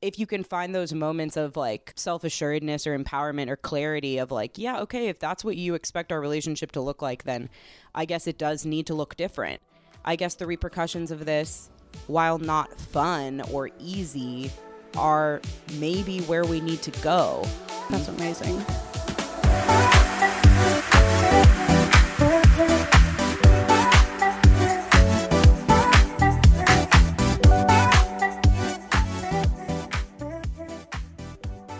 if you can find those moments of like self assuredness or empowerment or clarity of like, yeah, okay, if that's what you expect our relationship to look like, then I guess it does need to look different. I guess the repercussions of this, while not fun or easy, are maybe where we need to go. That's amazing.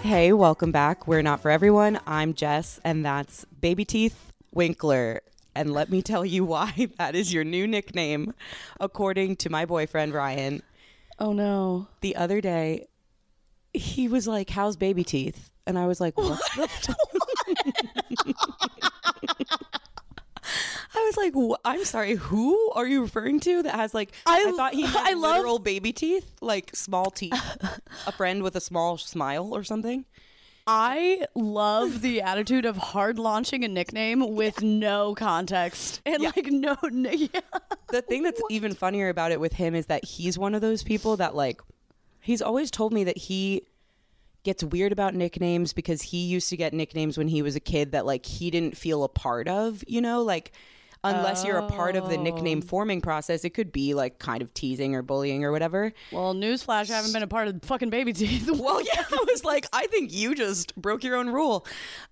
Hey, welcome back. We're not for everyone. I'm Jess, and that's Baby Teeth Winkler. And let me tell you why that is your new nickname, according to my boyfriend Ryan. Oh no. The other day, he was like, "How's baby teeth?" And I was like, "What?" the I was like, "Wh- "I'm sorry, who are you referring to?" That has like, I, I- thought he had I love- literal baby teeth, like small teeth, a friend with a small smile or something. I love the attitude of hard launching a nickname with no context and Yeah. like no, no yeah. The thing that's even funnier about it with him is that he's one of those people that like he's always told me that he gets weird about nicknames because he used to get nicknames when he was a kid that like he didn't feel a part of, you know, like unless you're a part of the nickname forming process, it could be like kind of teasing or bullying or whatever. Well, newsflash, I haven't been a part of fucking baby teeth. Well, yeah, I was like, I think you just broke your own rule.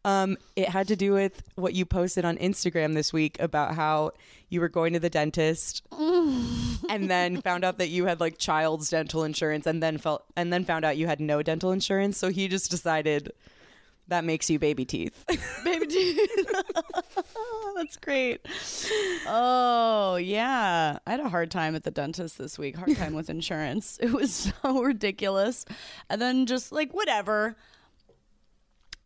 Um, it had to do with what you posted on Instagram this week about how you were going to the dentist and then found out that you had like child's dental insurance and then felt and then found out you had no dental insurance. So he just decided that makes you baby teeth. baby teeth. That's great. Oh, yeah. I had a hard time at the dentist this week. Hard time with insurance. It was so ridiculous. And then just like whatever.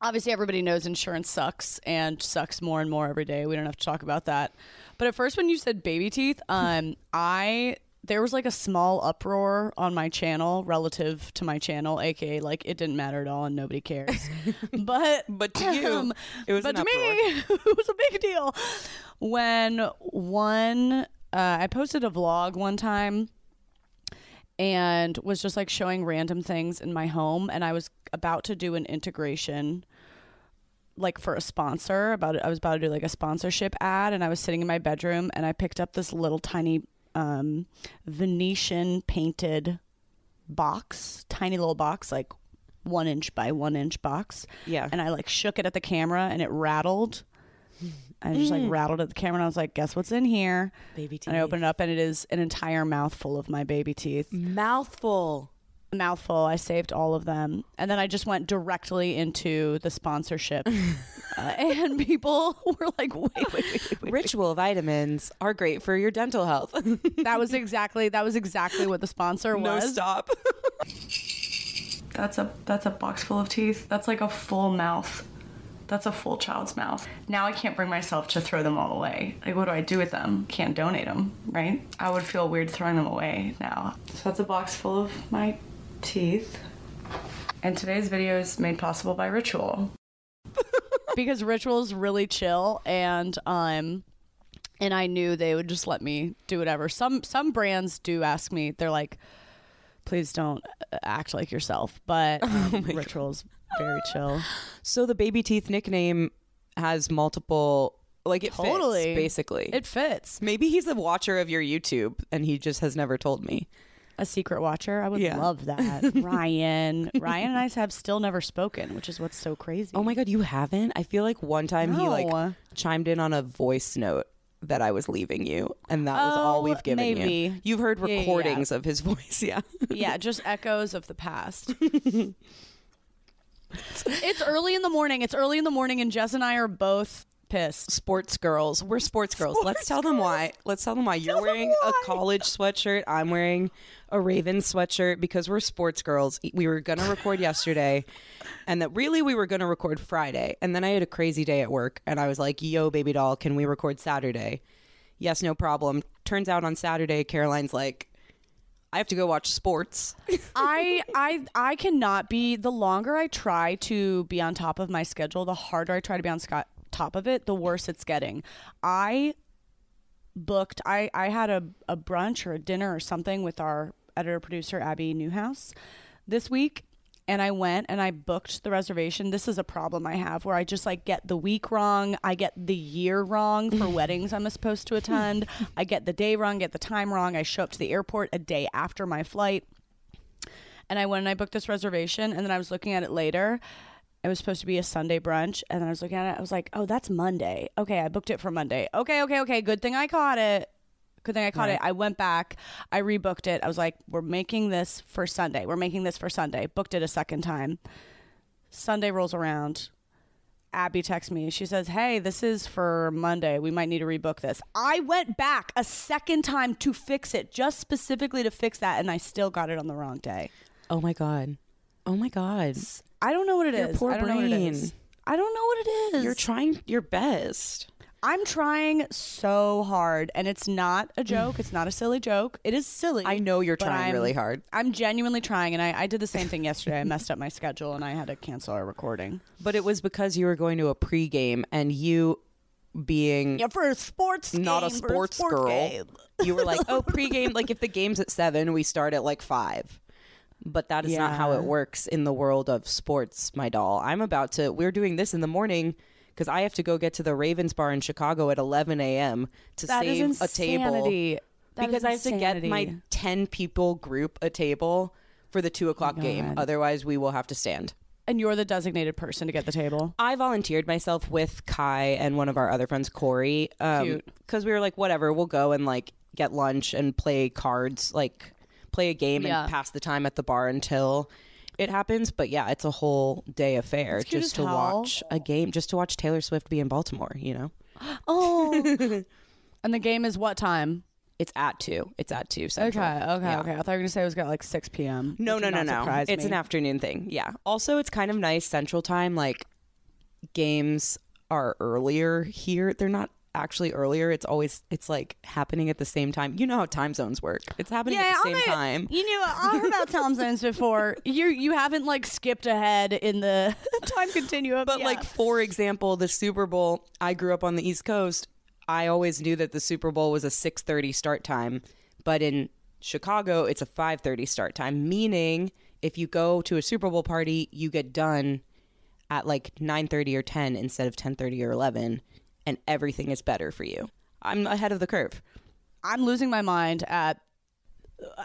Obviously, everybody knows insurance sucks and sucks more and more every day. We don't have to talk about that. But at first, when you said baby teeth, um, I there was like a small uproar on my channel relative to my channel, aka like it didn't matter at all and nobody cares. but But to you, it was but to me, it was a big deal. When one, uh, I posted a vlog one time and was just like showing random things in my home, and I was about to do an integration. Like for a sponsor, about I was about to do like a sponsorship ad, and I was sitting in my bedroom, and I picked up this little tiny um, Venetian painted box, tiny little box, like one inch by one inch box. Yeah. And I like shook it at the camera and it rattled. I just like rattled at the camera and I was like, guess what's in here? baby teeth. And I opened it up and it is an entire mouthful of my baby teeth. mouthful. A mouthful. I saved all of them. And then I just went directly into the sponsorship. uh, and people were like, wait, wait, wait, wait, wait. Ritual vitamins are great for your dental health. That was exactly that was exactly what the sponsor was. no was. stop. That's a that's a box full of teeth. That's like a full mouth. That's a full child's mouth. Now I can't bring myself to throw them all away. Like what do I do with them? Can't donate them, right? I would feel weird throwing them away now. So that's a box full of my teeth. And today's video is made possible by Ritual. because rituals really chill and um and I knew they would just let me do whatever. Some some brands do ask me. They're like, "Please don't uh, act like yourself." But um, rituals very chill. So the baby teeth nickname has multiple like it Totally. fits basically. It fits. Maybe he's a watcher of your YouTube and he just has never told me. A secret watcher. I would Yeah. love that. Ryan. Ryan and I have still never spoken, which is what's so crazy. Oh my god, you haven't? I feel like one time he like chimed in on a voice note that I was leaving you and that was all Oh, we've given you. maybe. You've heard Yeah, yeah, yeah. recordings of his voice, yeah. yeah, just echoes of the past. it's early in the morning. It's early in the morning, and Jess and I are both pissed. sports girls. We're sports girls. Let's tell them why. Let's tell them why. You're Tell wearing why. a college sweatshirt. I'm wearing a Raven sweatshirt because we're sports girls. We were going to record yesterday and that really we were going to record Friday. And then I had a crazy day at work and I was like, yo, baby doll, can we record Saturday? Yes, no problem. Turns out on Saturday, Caroline's like, I have to go watch sports. I I I cannot be the longer I try to be on top of my schedule, the harder I try to be on sco- top of it, the worse it's getting. I booked I I had a a brunch or a dinner or something with our editor producer Abby Newhouse this week and I went and I booked the reservation. This is a problem I have where I just like get the week wrong. I get the year wrong for weddings I'm supposed to attend. I get the day wrong, get the time wrong. I show up to the airport a day after my flight. And I went and I booked this reservation and then I was looking at it later. It was supposed to be a Sunday brunch and then I was looking at it. I was like, "Oh, that's Monday." Okay, I booked it for Monday. Okay, okay, okay. Good thing I caught it. Good thing I caught it. I went back. I rebooked it. I was like, we're making this for Sunday. We're making this for Sunday. Booked it a second time. Sunday rolls around. Abby texts me. She says, Hey, this is for Monday. We might need to rebook this. I went back a second time to fix it, just specifically to fix that, and I still got it on the wrong day. Oh my god. Oh my god. I don't know what it is. Your poor I don't know what it brain. is. I don't know what it is. You're trying your best. I'm trying so hard, and it's not a joke. It's not a silly joke. It is silly. I know you're but trying I'm- really hard. I'm genuinely trying, and I, I did the same thing yesterday. I messed up my schedule, and I had to cancel our recording. But it was because you were going to a pregame and you being Yeah, for a sports not a game, for sports sport girl, game. you were like, oh, pregame. Like if the game's at seven, we start at like five. But that is not how it works in the world of sports, my doll. I'm about to. We're doing this in the morning because I have to go get to the Ravens bar in Chicago at 11 a.m. to That save a table. That because I have to get my 10 people group a table for the two oh o'clock game. God. Otherwise, we will have to stand. And you're the designated person to get the table. I volunteered myself with Kai and one of our other friends, Corey, um, because we were like, whatever, we'll go and like get lunch and play cards, like play a game Yeah. and pass the time at the bar until it happens. But yeah, it's a whole day affair just to hell. watch a game, just to watch Taylor Swift be in Baltimore. You know, Oh. and the game is what time? it's at two. It's at two. Okay, Central. okay, Yeah. okay. I thought you were going to say it was got like 6 p.m. No, no, no, no. It's me. an afternoon thing. Yeah. Also, it's kind of nice Central Time. Like games are earlier here. They're not actually earlier. It's always it's like happening at the same time. You know how time zones work. It's happening at the I same time. You know, I heard about time zones before. You you haven't like skipped ahead in the time continuum. But Yeah. like for example, the Super Bowl, I grew up on the East Coast. I always knew that the Super Bowl was a 6:30 start time, but in Chicago, it's a 5:30 start time, meaning if you go to a Super Bowl party, you get done at like 9:30 or 10 instead of 10:30 or 11, and everything is better for you. I'm ahead of the curve. I'm losing my mind at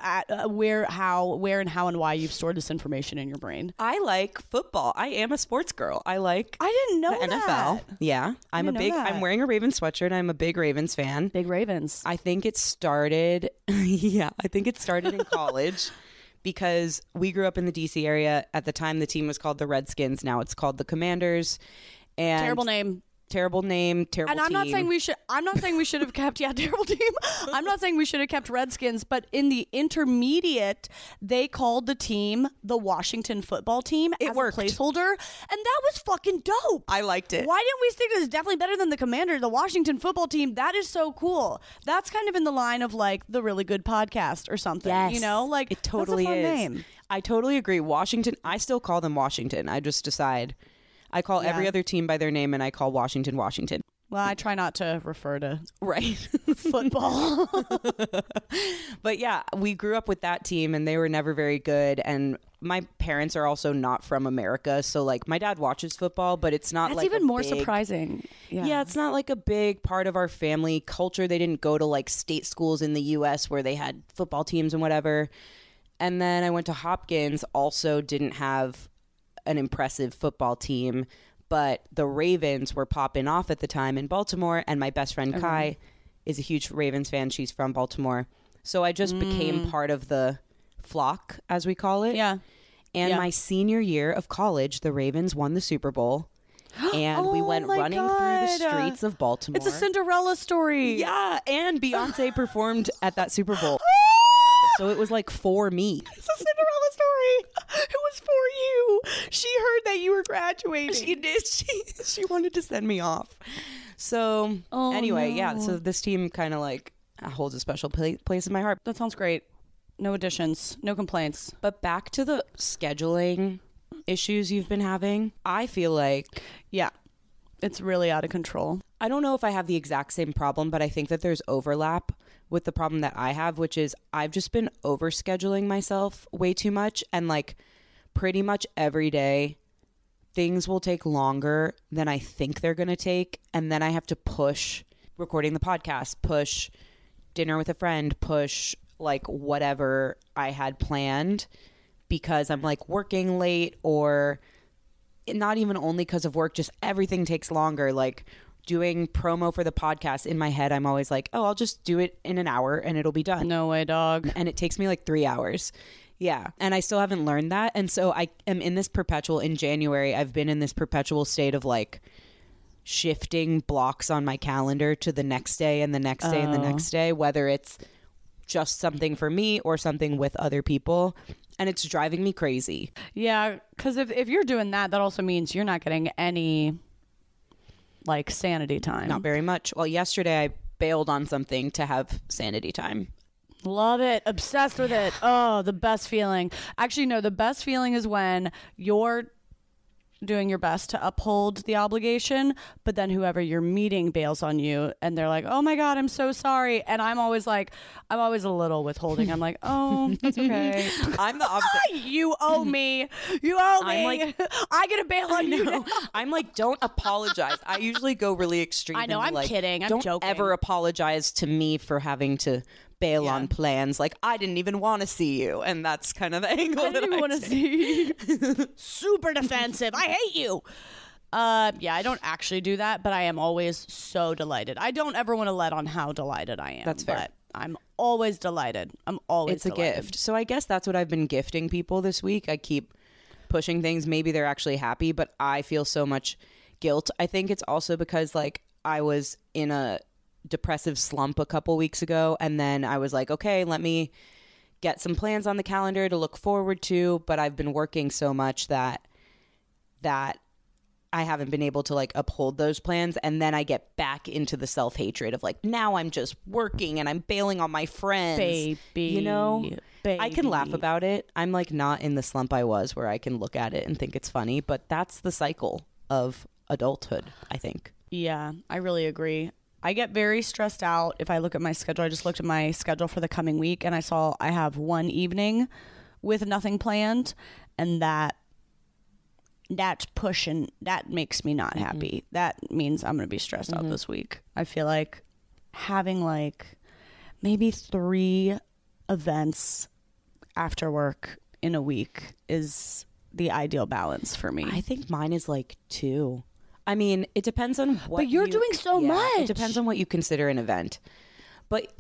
at uh, where how where and how and why you've stored this information in your brain. I like football. I am a sports girl. I like I didn't know the NFL. Yeah, I'm a big. I'm wearing a Ravens sweatshirt. I'm a big Ravens fan. Big Ravens. I think it started. yeah, I think it started in college because we grew up in the DC area. At the time, the team was called the Redskins. Now it's called the Commanders. And Terrible name. Terrible name. Terrible. And I'm not team. saying we should. I'm not saying we should have kept. Yeah, terrible team. I'm not saying we should have kept Redskins, but in the intermediate, they called the team the Washington Football Team It as worked. a placeholder, and that was fucking dope. I liked it. Why didn't we think this is definitely better than the Commander, the Washington Football Team? That is so cool. That's kind of in the line of like the really good podcast or something. Yes, you know, like it totally that's a fun is. name. I totally agree. Washington. I still call them Washington. I just decide. I call every other team by their name, and I call Washington Washington. Well, I try not to refer to Right. football. but yeah, we grew up with that team and they were never very good. And my parents are also not from America. So, like, my dad watches football, but it's not That's like even more big- surprising. Yeah. it's not like a big part of our family culture. They didn't go to like state schools in the US where they had football teams and whatever. And then I went to Hopkins, also didn't have an impressive football team, but the Ravens were popping off at the time in Baltimore. And my best friend oh, Kai is a huge Ravens fan. She's from Baltimore. So I just became mm. part of the flock, as we call it. Yeah. And Yeah. my senior year of college, the Ravens won the Super Bowl. And we Oh went my running through the streets of Baltimore. It's a Cinderella story. Yeah, and Beyonce performed at that Super Bowl. So it was like for me. It's a Cinderella story. It was for you. She heard that you were graduating. She did. She she wanted to send me off. So Oh, anyway, yeah. So this team kind of like holds a special pla- place in my heart. that sounds great. No additions, no complaints. But back to the scheduling mm. issues you've been having. I feel like Yeah. It's really out of control. I don't know if I have the exact same problem, but I think that there's overlap with the problem that I have, which is I've just been over scheduling myself way too much. And like pretty much every day things will take longer than I think they're going to take and then I have to push recording the podcast, push dinner with a friend, push like whatever I had planned because I'm like working late or not even only because of work, just everything takes longer. Like doing promo for the podcast in my head, I'm always like, oh, I'll just do it in an hour and it'll be done. No way, dog. And it takes me like three hours. Yeah. And I still haven't learned that. And so I am in this perpetual, in January, I've been in this perpetual state of like shifting blocks on my calendar to the next day and the next day and the oh. next day, whether it's just something for me or something with other people. And it's driving me crazy. Yeah, because if, if you're doing that, that also means you're not getting any like sanity time. Not very much. Well, yesterday I bailed on something to have sanity time. Love it. Obsessed with it. Oh, the best feeling. Actually, no, the best feeling is when you're doing your best to uphold the obligation, but then whoever you're meeting bails on you and they're like, oh my God, I'm so sorry. And I'm always like, I'm always a little withholding. I'm like, oh, that's okay. I'm the opposite. you owe me. You owe me. I'm like- I get a bail on you. now. I'm like, don't apologize. I usually go really extreme. I know, I'm like, kidding. I'm don't joking. ever apologize to me for having to bail on plans. Like I didn't even want to see you, and that's kind of the angle I that didn't want to see. Super defensive. I hate you. Uh, yeah, I don't actually do that, but I am always so delighted. I don't ever want to let on how delighted I am. That's fair. But I'm always delighted. I'm always. It's a gift. So I guess that's what I've been gifting people this week. I keep pushing things. Maybe they're actually happy, but I feel so much guilt. I think it's also because like I was in a depressive slump a couple weeks ago and then I was like, okay, let me get some plans on the calendar to look forward to, but I've been working so much that that I haven't been able to like uphold those plans and then I get back into the self-hatred of like now I'm just working and I'm bailing on my friends. Baby, You know? Baby. I can laugh about it. I'm like not in the slump I was where I can look at it and think it's funny, but that's the cycle of adulthood, I think. Yeah, I really agree. I get very stressed out if I look at my schedule. I just looked at my schedule for the coming week and I saw I have one evening with nothing planned and that that's pushing that makes me not mm-hmm. happy. That means I'm going to be stressed out mm-hmm. this week. I feel like having like maybe 3 events after work in a week is the ideal balance for me. I think mine is like two. I mean, it depends on what But you're you- doing so yeah, It depends on what you consider an event. But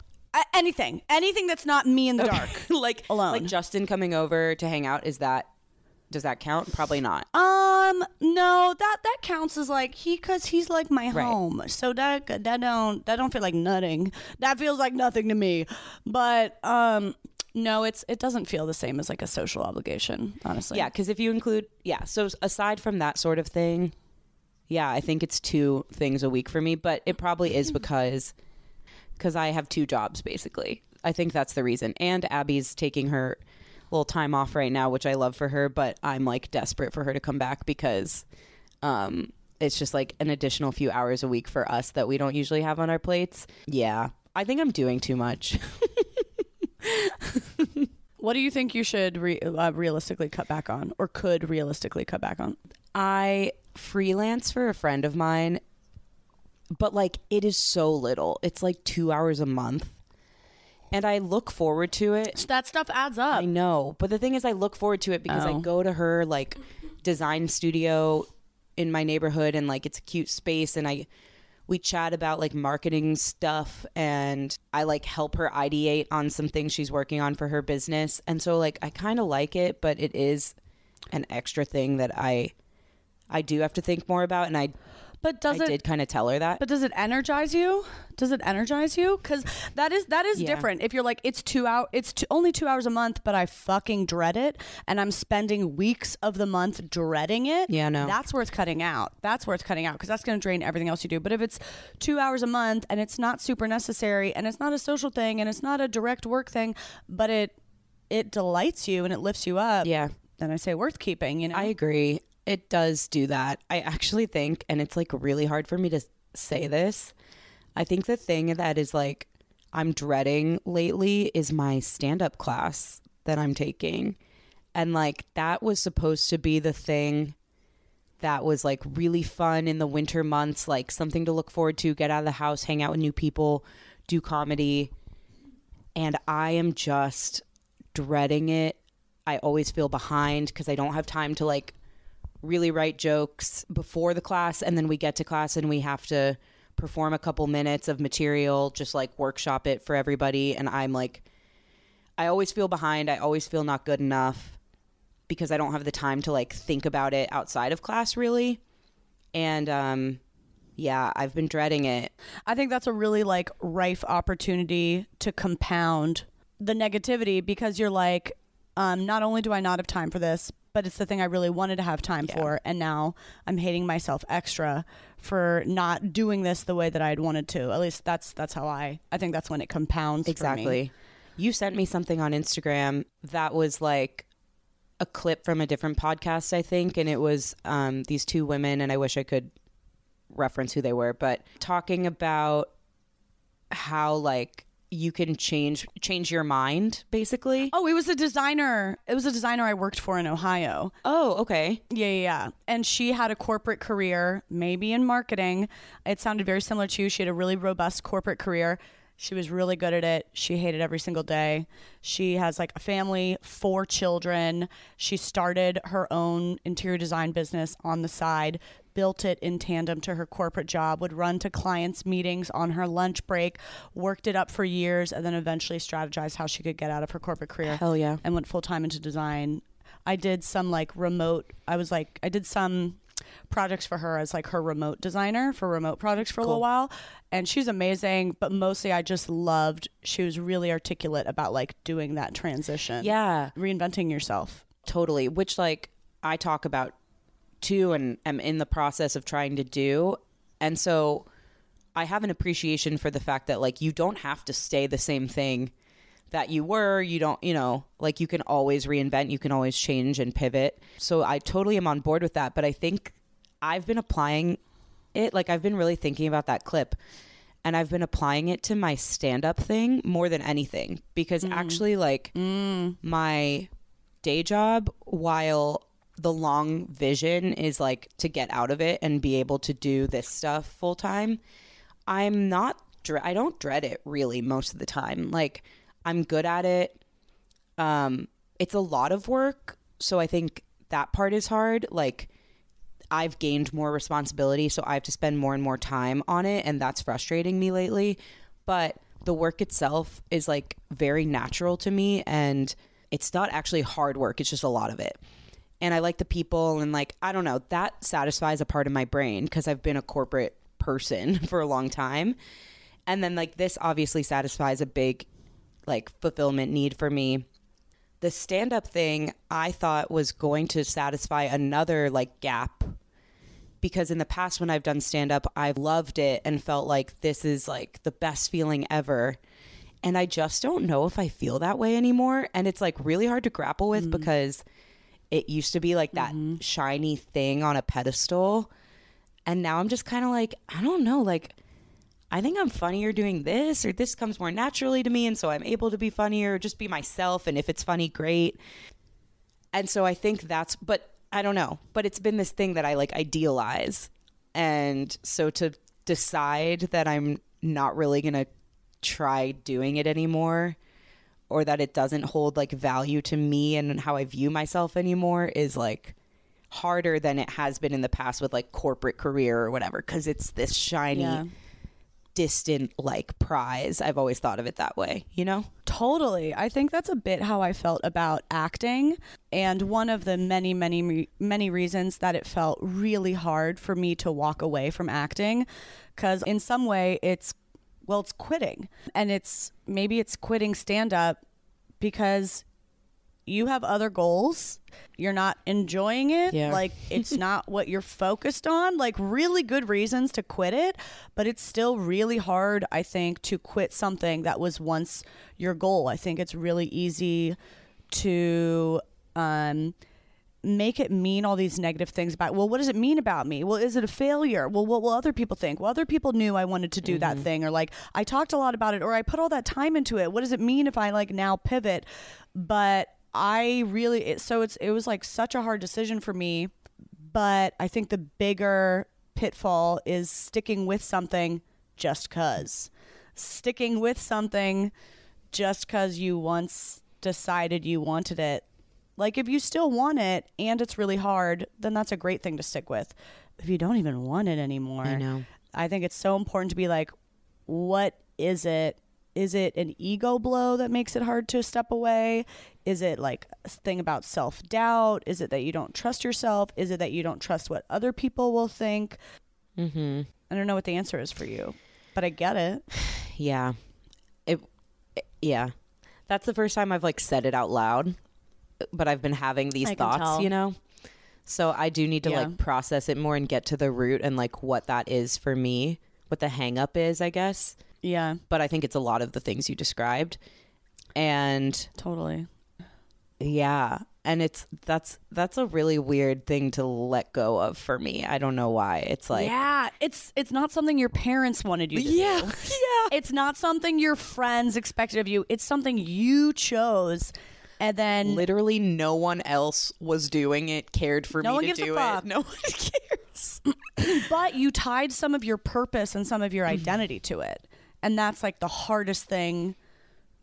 anything, anything that's not me in the dark. like Alone. like Justin coming over to hang out is that does that count? Probably not. Um, no, that that counts as like he cuz he's like my Right. home. So that that don't that don't feel like nutting. That feels like nothing to me. But um no, it's it doesn't feel the same as like a social obligation, honestly. Yeah, because if you include, yeah. So aside from that sort of thing, yeah, I think it's two things a week for me. But it probably is because because I have two jobs basically. I think that's the reason. And Abby's taking her little time off right now, which I love for her. But I'm like desperate for her to come back because um, it's just like an additional few hours a week for us that we don't usually have on our plates. Yeah, I think I'm doing too much. What do you think you should re- uh, realistically cut back on or could realistically cut back on? I freelance for a friend of mine, but like it is so little. It's like two hours a month. And I look forward to it. That stuff adds up. I know. But the thing is, I look forward to it because I Oh. go to her like design studio in my neighborhood and like it's a cute space and I we chat about like marketing stuff and I like help her ideate on some things she's working on for her business. And so like I kind of like it, but it is an extra thing that I I do have to think more about and I But does I it did kind of tell her that. But does it energize you? Does it energize you? Because that is that is Yeah. different. If you're like, it's two out, it's two, only two hours a month, but I fucking dread it, and I'm spending weeks of the month dreading it. Yeah, no. that's worth cutting out. That's worth cutting out because that's going to drain everything else you do. But if it's two hours a month and it's not super necessary, and it's not a social thing, and it's not a direct work thing, but it it delights you and it lifts you up. yeah. then I say worth keeping. You know, I agree. It does do that. I actually think, and it's like really hard for me to say this. I think the thing that is like I'm dreading lately is my stand up class that I'm taking. And like that was supposed to be the thing that was like really fun in the winter months, like something to look forward to, get out of the house, hang out with new people, do comedy. And I am just dreading it. I always feel behind because I don't have time to like really write jokes before the class and then we get to class and we have to perform a couple minutes of material just like workshop it for everybody. And I'm like I always feel behind. I always feel not good enough because I don't have the time to like think about it outside of class really. And um yeah I've been dreading it. I think that's a really like rife opportunity to compound the negativity because you're like, um, not only do I not have time for this, but it's the thing I really wanted to have time Yeah. for, and now I'm hating myself extra for not doing this the way that I'd wanted to. At least that's that's how I I think that's when it compounds. for me. Exactly. You sent me something on Instagram that was like a clip from a different podcast, I think, and it was um, these two women, and I wish I could reference who they were, but talking about how like you can change change your mind, basically. Oh, it was a designer. It was a designer I worked for in Ohio. Oh, okay. Yeah, yeah, yeah. And she had a corporate career, maybe in marketing. It sounded very similar to you. She had a really robust corporate career. She was really good at it. She hated every single day. She has like a family, four children. She started her own interior design business on the side, built it in tandem to her corporate job, would run to clients' meetings on her lunch break, worked it up for years, and then eventually strategized how she could get out of her corporate career Hell yeah. and went full time into design. I did some like remote. I was like, I did some projects for her as like her remote designer for remote projects for a little while, and she's amazing. But mostly, I just loved. She was really articulate about like doing that transition. Yeah. reinventing yourself. Totally. Which like I talk about too and am in the process of trying to do. And so I have an appreciation for the fact that like you don't have to stay the same thing that you were. You don't, you know, like you can always reinvent, you can always change and pivot. So I totally am on board with that, but I think I've been applying it like I've been really thinking about that clip and I've been applying it to my stand up thing more than anything because mm. actually like mm. my day job while the long vision is like to get out of it and be able to do this stuff full time i'm not i don't dread it really most of the time like i'm good at it um it's a lot of work so i think that part is hard like I've gained more responsibility, so I have to spend more and more time on it, and that's frustrating me lately. But the work itself is like very natural to me, and it's not actually hard work, it's just a lot of it. And I like the people, and like, I don't know, that satisfies a part of my brain because I've been a corporate person for a long time. And then, like, this obviously satisfies a big, like, fulfillment need for me. The stand up thing I thought was going to satisfy another like gap because in the past when I've done stand up I've loved it and felt like this is like the best feeling ever. And I just don't know if I feel that way anymore. And it's like really hard to grapple with mm. because it used to be like that mm-hmm. shiny thing on a pedestal and now I'm just kind of like I don't know like I think I'm funnier doing this, or this comes more naturally to me, and so I'm able to be funnier, or just be myself. And if it's funny, great. And so I think that's, but I don't know. But it's been this thing that I like idealize. And so to decide that I'm not really going to try doing it anymore, or that it doesn't hold like value to me and how I view myself anymore is like harder than it has been in the past with like corporate career or whatever, because it's this shiny Yeah. distant like prize. I've always thought of it that way, you know? Totally. I think that's a bit how I felt about acting. And one of the many, many, many reasons that it felt really hard for me to walk away from acting. Because in some way, it's, well, it's quitting. And it's maybe it's quitting stand up because you have other goals. You're not enjoying it. Yeah. Like it's not what you're focused on. Like really good reasons to quit it, but it's still really hard, I think, to quit something that was once your goal. I think it's really easy to um make it mean all these negative things about well what does it mean about me? Well is it a failure? Well what will other people think? Well other people knew i wanted to do that mm-hmm. thing or like i talked a lot about it or i put all that time into it. What does it mean if i like now pivot? But I really it, so it's it was like such a hard decision for me, but I think the bigger pitfall is sticking with something just cuz. Sticking with something just cuz you once decided you wanted it. Like if you still want it and it's really hard, then that's a great thing to stick with. If you don't even want it anymore, I know. I think it's so important to be like, what is it? Is it an ego blow that makes it hard to step away? Is it like a thing about self doubt? Is it that you don't trust yourself? Is it that you don't trust what other people will think? Mm-hmm. I don't know what the answer is for you, but I get it. Yeah. It, it- yeah. That's the first time I've like said it out loud, but I've been having these I thoughts, you know? So I do need to Yeah. like process it more and get to the root and like what that is for me, what the hang up is, I guess. Yeah, But I think it's a lot of the things you described. And totally. yeah, and it's that's that's a really weird thing to let go of for me. I don't know why. It's like yeah, it's it's not something your parents wanted you to yeah, do. yeah. It's not something your friends expected of you. It's something you chose, and then literally no one else was doing it cared for No me one to gives a do fuck. it no one cares. But you tied some of your purpose and some of your mm-hmm. identity to it. And that's like the hardest thing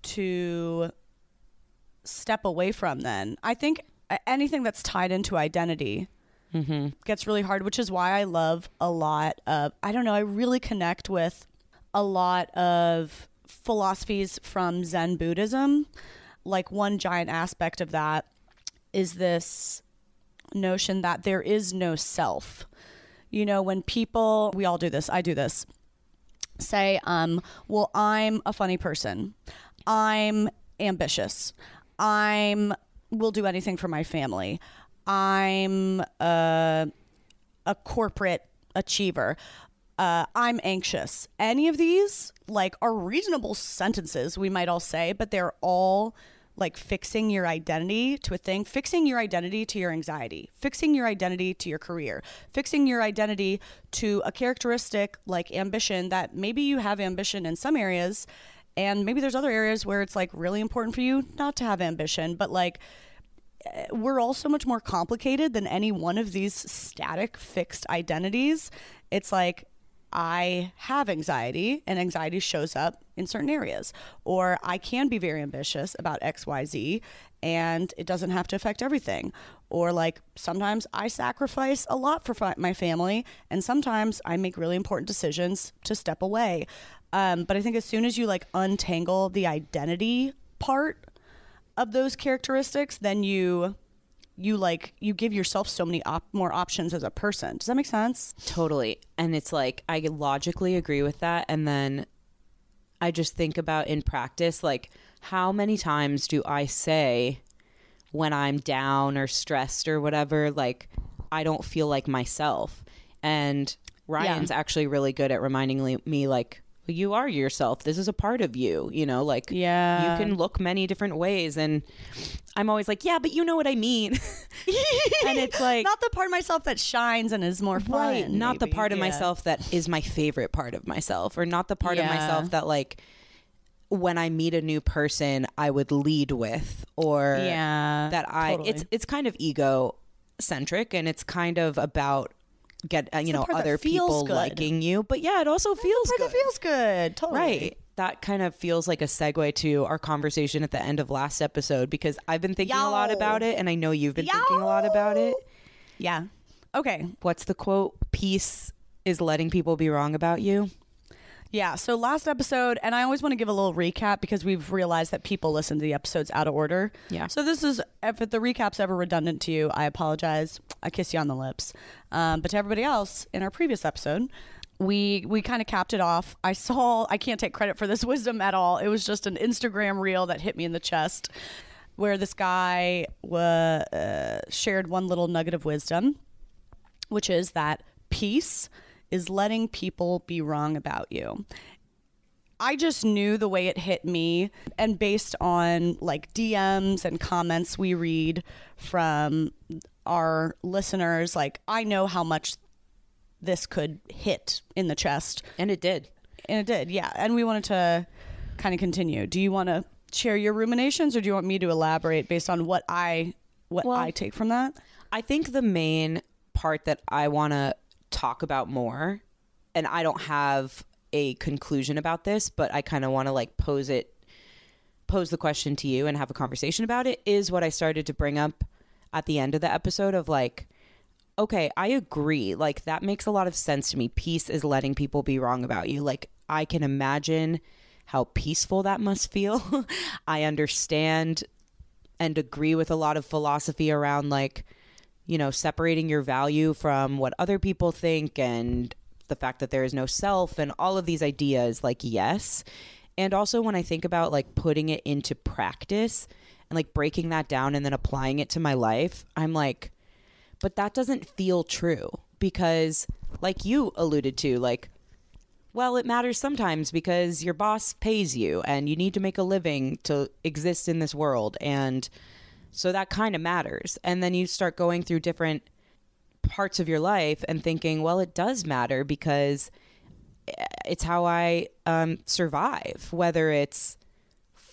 to step away from then. I think anything that's tied into identity mm-hmm. gets really hard which is why i love a lot of i don't know i really connect with a lot of philosophies from zen buddhism like one giant aspect of that is this notion that there is no self. You know, when people, we all do this, I do this, say, um, well, I'm a funny person. I'm ambitious. I'm will do anything for my family. I'm a, a corporate achiever. Uh, I'm anxious. Any of these, like, are reasonable sentences, we might all say, but they're all like fixing your identity to a thing, fixing your identity to your anxiety, fixing your identity to your career, fixing your identity to a characteristic like ambition that maybe you have ambition in some areas, and maybe there's other areas where it's like really important for you not to have ambition, but like eh, we're all so much more complicated than any one of these static fixed identities. It's like I have anxiety and anxiety shows up in certain areas or I can be very ambitious about XYZ and it doesn't have to affect everything. Or like sometimes I sacrifice a lot for fi- my family and sometimes I make really important decisions to step away. Um, but I think as soon as you like untangle the identity part of those characteristics, then you you like you give yourself so many op- more options as a person. Does that make sense? Totally. And it's like I logically agree with that and then I just think about in practice like how many times do I say when I'm down or stressed or whatever like I don't feel like myself. And Ryan's actually really good at reminding me like you are yourself. This is a part of you, you know, like Yeah. you can look many different ways and I'm always like, yeah, but you know what I mean. and it's like not the part of myself that shines and is more fun. right not the maybe. part of Yeah. myself that is my favorite part of myself or not the part of myself that like when i meet a new person i would lead with or Yeah, that i totally. it's it's kind of ego centric and it's kind of about get uh, you know other people good. liking you but yeah it also feels Part good feels good. Totally. right that kind of feels like a segue to our conversation at the end of last episode because i've been thinking a lot about it and i know you've been thinking a lot about it Yeah. Okay. what's the quote peace is letting people be wrong about you Yeah. So last episode, and I always want to give a little recap because we've realized that people listen to the episodes out of order. Yeah. So this is if the recap's ever redundant to you, I apologize. I kiss you on the lips. Um, but to everybody else, in our previous episode, we we kind of capped it off. I saw. I can't take credit for this wisdom at all. It was just an Instagram reel that hit me in the chest, where this guy uh, shared one little nugget of wisdom, which is that peace is letting people be wrong about you. I just knew the way it hit me, and based on like DMs and comments we read from our listeners, like I know how much this could hit in the chest. and it did And it did, yeah. And we wanted to kind of continue. Do you want to share your ruminations, or do you want me to elaborate based on what I what Well- I take from that? I think the main part that I want to talk about more, and I don't have a conclusion about this, but I kind of want to like pose it, pose the question to you and have a conversation about it, is what I started to bring up at the end of the episode of like, okay, I agree. Like, that makes a lot of sense to me. Peace is letting people be wrong about you. Like, I can imagine how peaceful that must feel. I understand and agree with a lot of philosophy around like you know separating your value from what other people think and the fact that there is no self and all of these ideas like yes and also when i think about like putting it into practice and like breaking that down and then applying it to my life i'm like but that doesn't feel true because like you alluded to like well, it matters sometimes because your boss pays you and you need to make a living to exist in this world. And so that kind of matters. And then you start going through different parts of your life and thinking, well, it does matter because it's how I um, survive, whether it's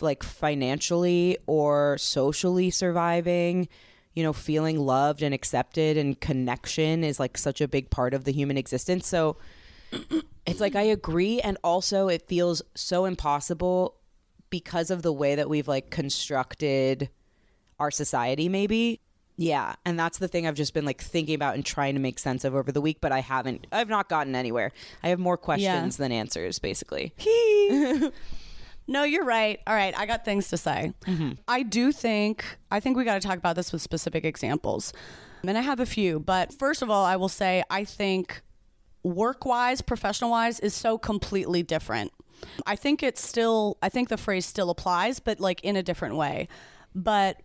like financially or socially surviving. You know, feeling loved and accepted and connection is like such a big part of the human existence. So, it's like I agree and also it feels so impossible because of the way that we've like constructed our society maybe. Yeah, and that's the thing I've just been like thinking about and trying to make sense of over the week, but I haven't I've not gotten anywhere. I have more questions than answers basically. No, you're right. All right, I got things to say. Mm-hmm. I do think I think we got to talk about this with specific examples. And I have a few, but first of all, I will say I think work-wise, professional-wise is so completely different. I think it's still I think the phrase still applies, but like in a different way. But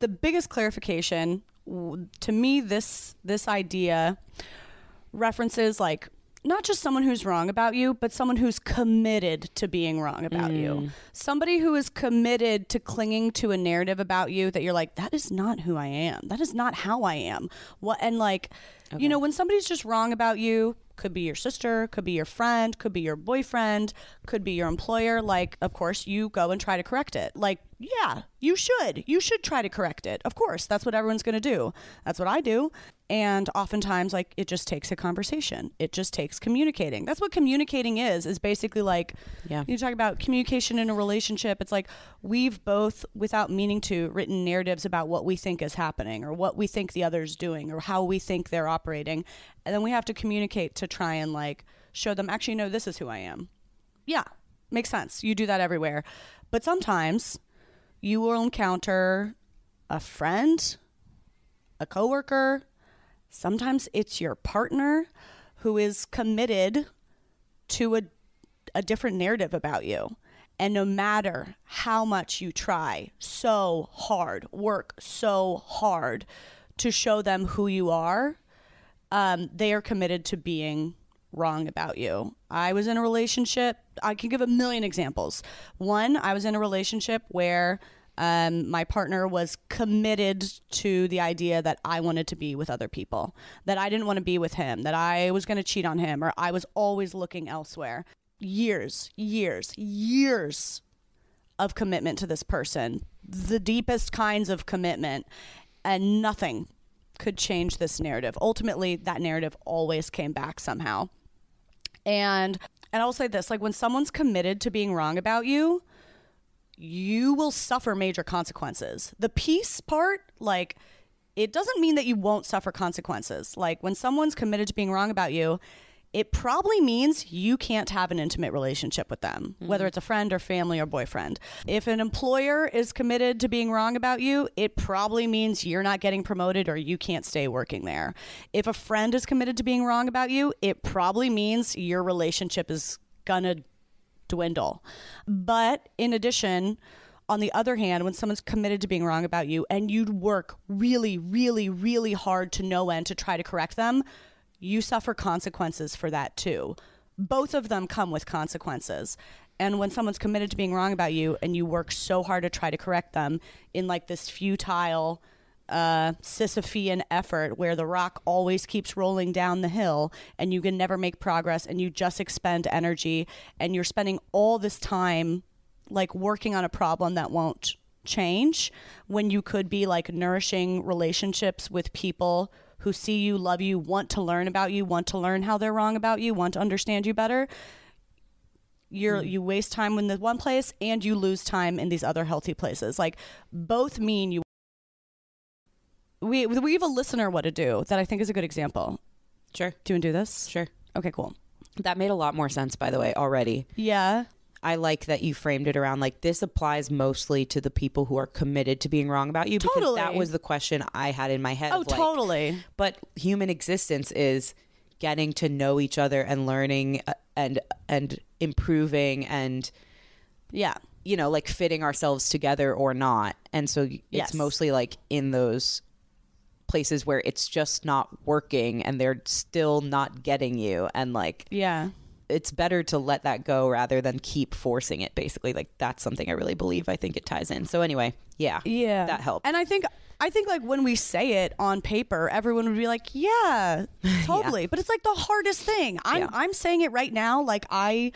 the biggest clarification to me this this idea references like not just someone who's wrong about you, but someone who's committed to being wrong about you. Mm. Somebody who is committed to clinging to a narrative about you that you're like, that is not who I am. That is not how I am. What and like, you know, when somebody's just wrong about you, could be your sister, could be your friend, could be your boyfriend, could be your employer. Like, of course, you go and try to correct it. Like, yeah, you should. You should try to correct it. Of course, that's what everyone's going to do. That's what I do. And oftentimes, like, it just takes a conversation. It just takes communicating. That's what communicating is, is basically like, Yeah. you talk about communication in a relationship. It's like we've both, without meaning to, written narratives about what we think is happening or what we think the other's doing or how we think they're operating. And then we have to communicate to try and like show them, actually, no, this is who I am. Yeah, makes sense. You do that everywhere. But sometimes you will encounter a friend, a coworker, sometimes it's your partner who is committed to a, a different narrative about you. And no matter how much you try so hard, work so hard to show them who you are, um, they are committed to being wrong about you. I was in a relationship, I can give a million examples. One, I was in a relationship where um, my partner was committed to the idea that I wanted to be with other people, that I didn't want to be with him, that I was going to cheat on him, or I was always looking elsewhere. Years, years, years of commitment to this person, the deepest kinds of commitment, and nothing could change this narrative. Ultimately, that narrative always came back somehow. And and I'll say this, like when someone's committed to being wrong about you, you will suffer major consequences. The peace part, like it doesn't mean that you won't suffer consequences. Like when someone's committed to being wrong about you, it probably means you can't have an intimate relationship with them, whether mm-hmm. it's a friend or family or boyfriend. If an employer is committed to being wrong about you, it probably means you're not getting promoted or you can't stay working there. If a friend is committed to being wrong about you, it probably means your relationship is gonna dwindle. But in addition, on the other hand, when someone's committed to being wrong about you and you work really, really, really hard to no end to try to correct them, you suffer consequences for that too. Both of them come with consequences. And when someone's committed to being wrong about you and you work so hard to try to correct them in like this futile, uh, Sisyphean effort where the rock always keeps rolling down the hill and you can never make progress and you just expend energy and you're spending all this time like working on a problem that won't change when you could be like nourishing relationships with people who see you, love you, want to learn about you, want to learn how they're wrong about you, want to understand you better. You're mm. you waste time in the one place and you lose time in these other healthy places. Like both mean you we we have a listener what to do that I think is a good example. Sure. Do you want to do this? Sure. Okay, cool. That made a lot more sense, by the way, already. Yeah. I like that you framed it around like this applies mostly to the people who are committed to being wrong about you because Totally. that was the question I had in my head. Oh, like, totally. But human existence is getting to know each other and learning uh, and and improving and Yeah. you know like fitting ourselves together or not. And so it's Yes. mostly like in those places where it's just not working and they're still not getting you and like Yeah. It's better to let that go rather than keep forcing it basically like that's something i really believe i think it ties in so anyway yeah Yeah. that helped And I think I think like when we say it on paper, everyone would be like, "Yeah, totally." But it's like the hardest thing. I'm Yeah. I'm saying it right now like I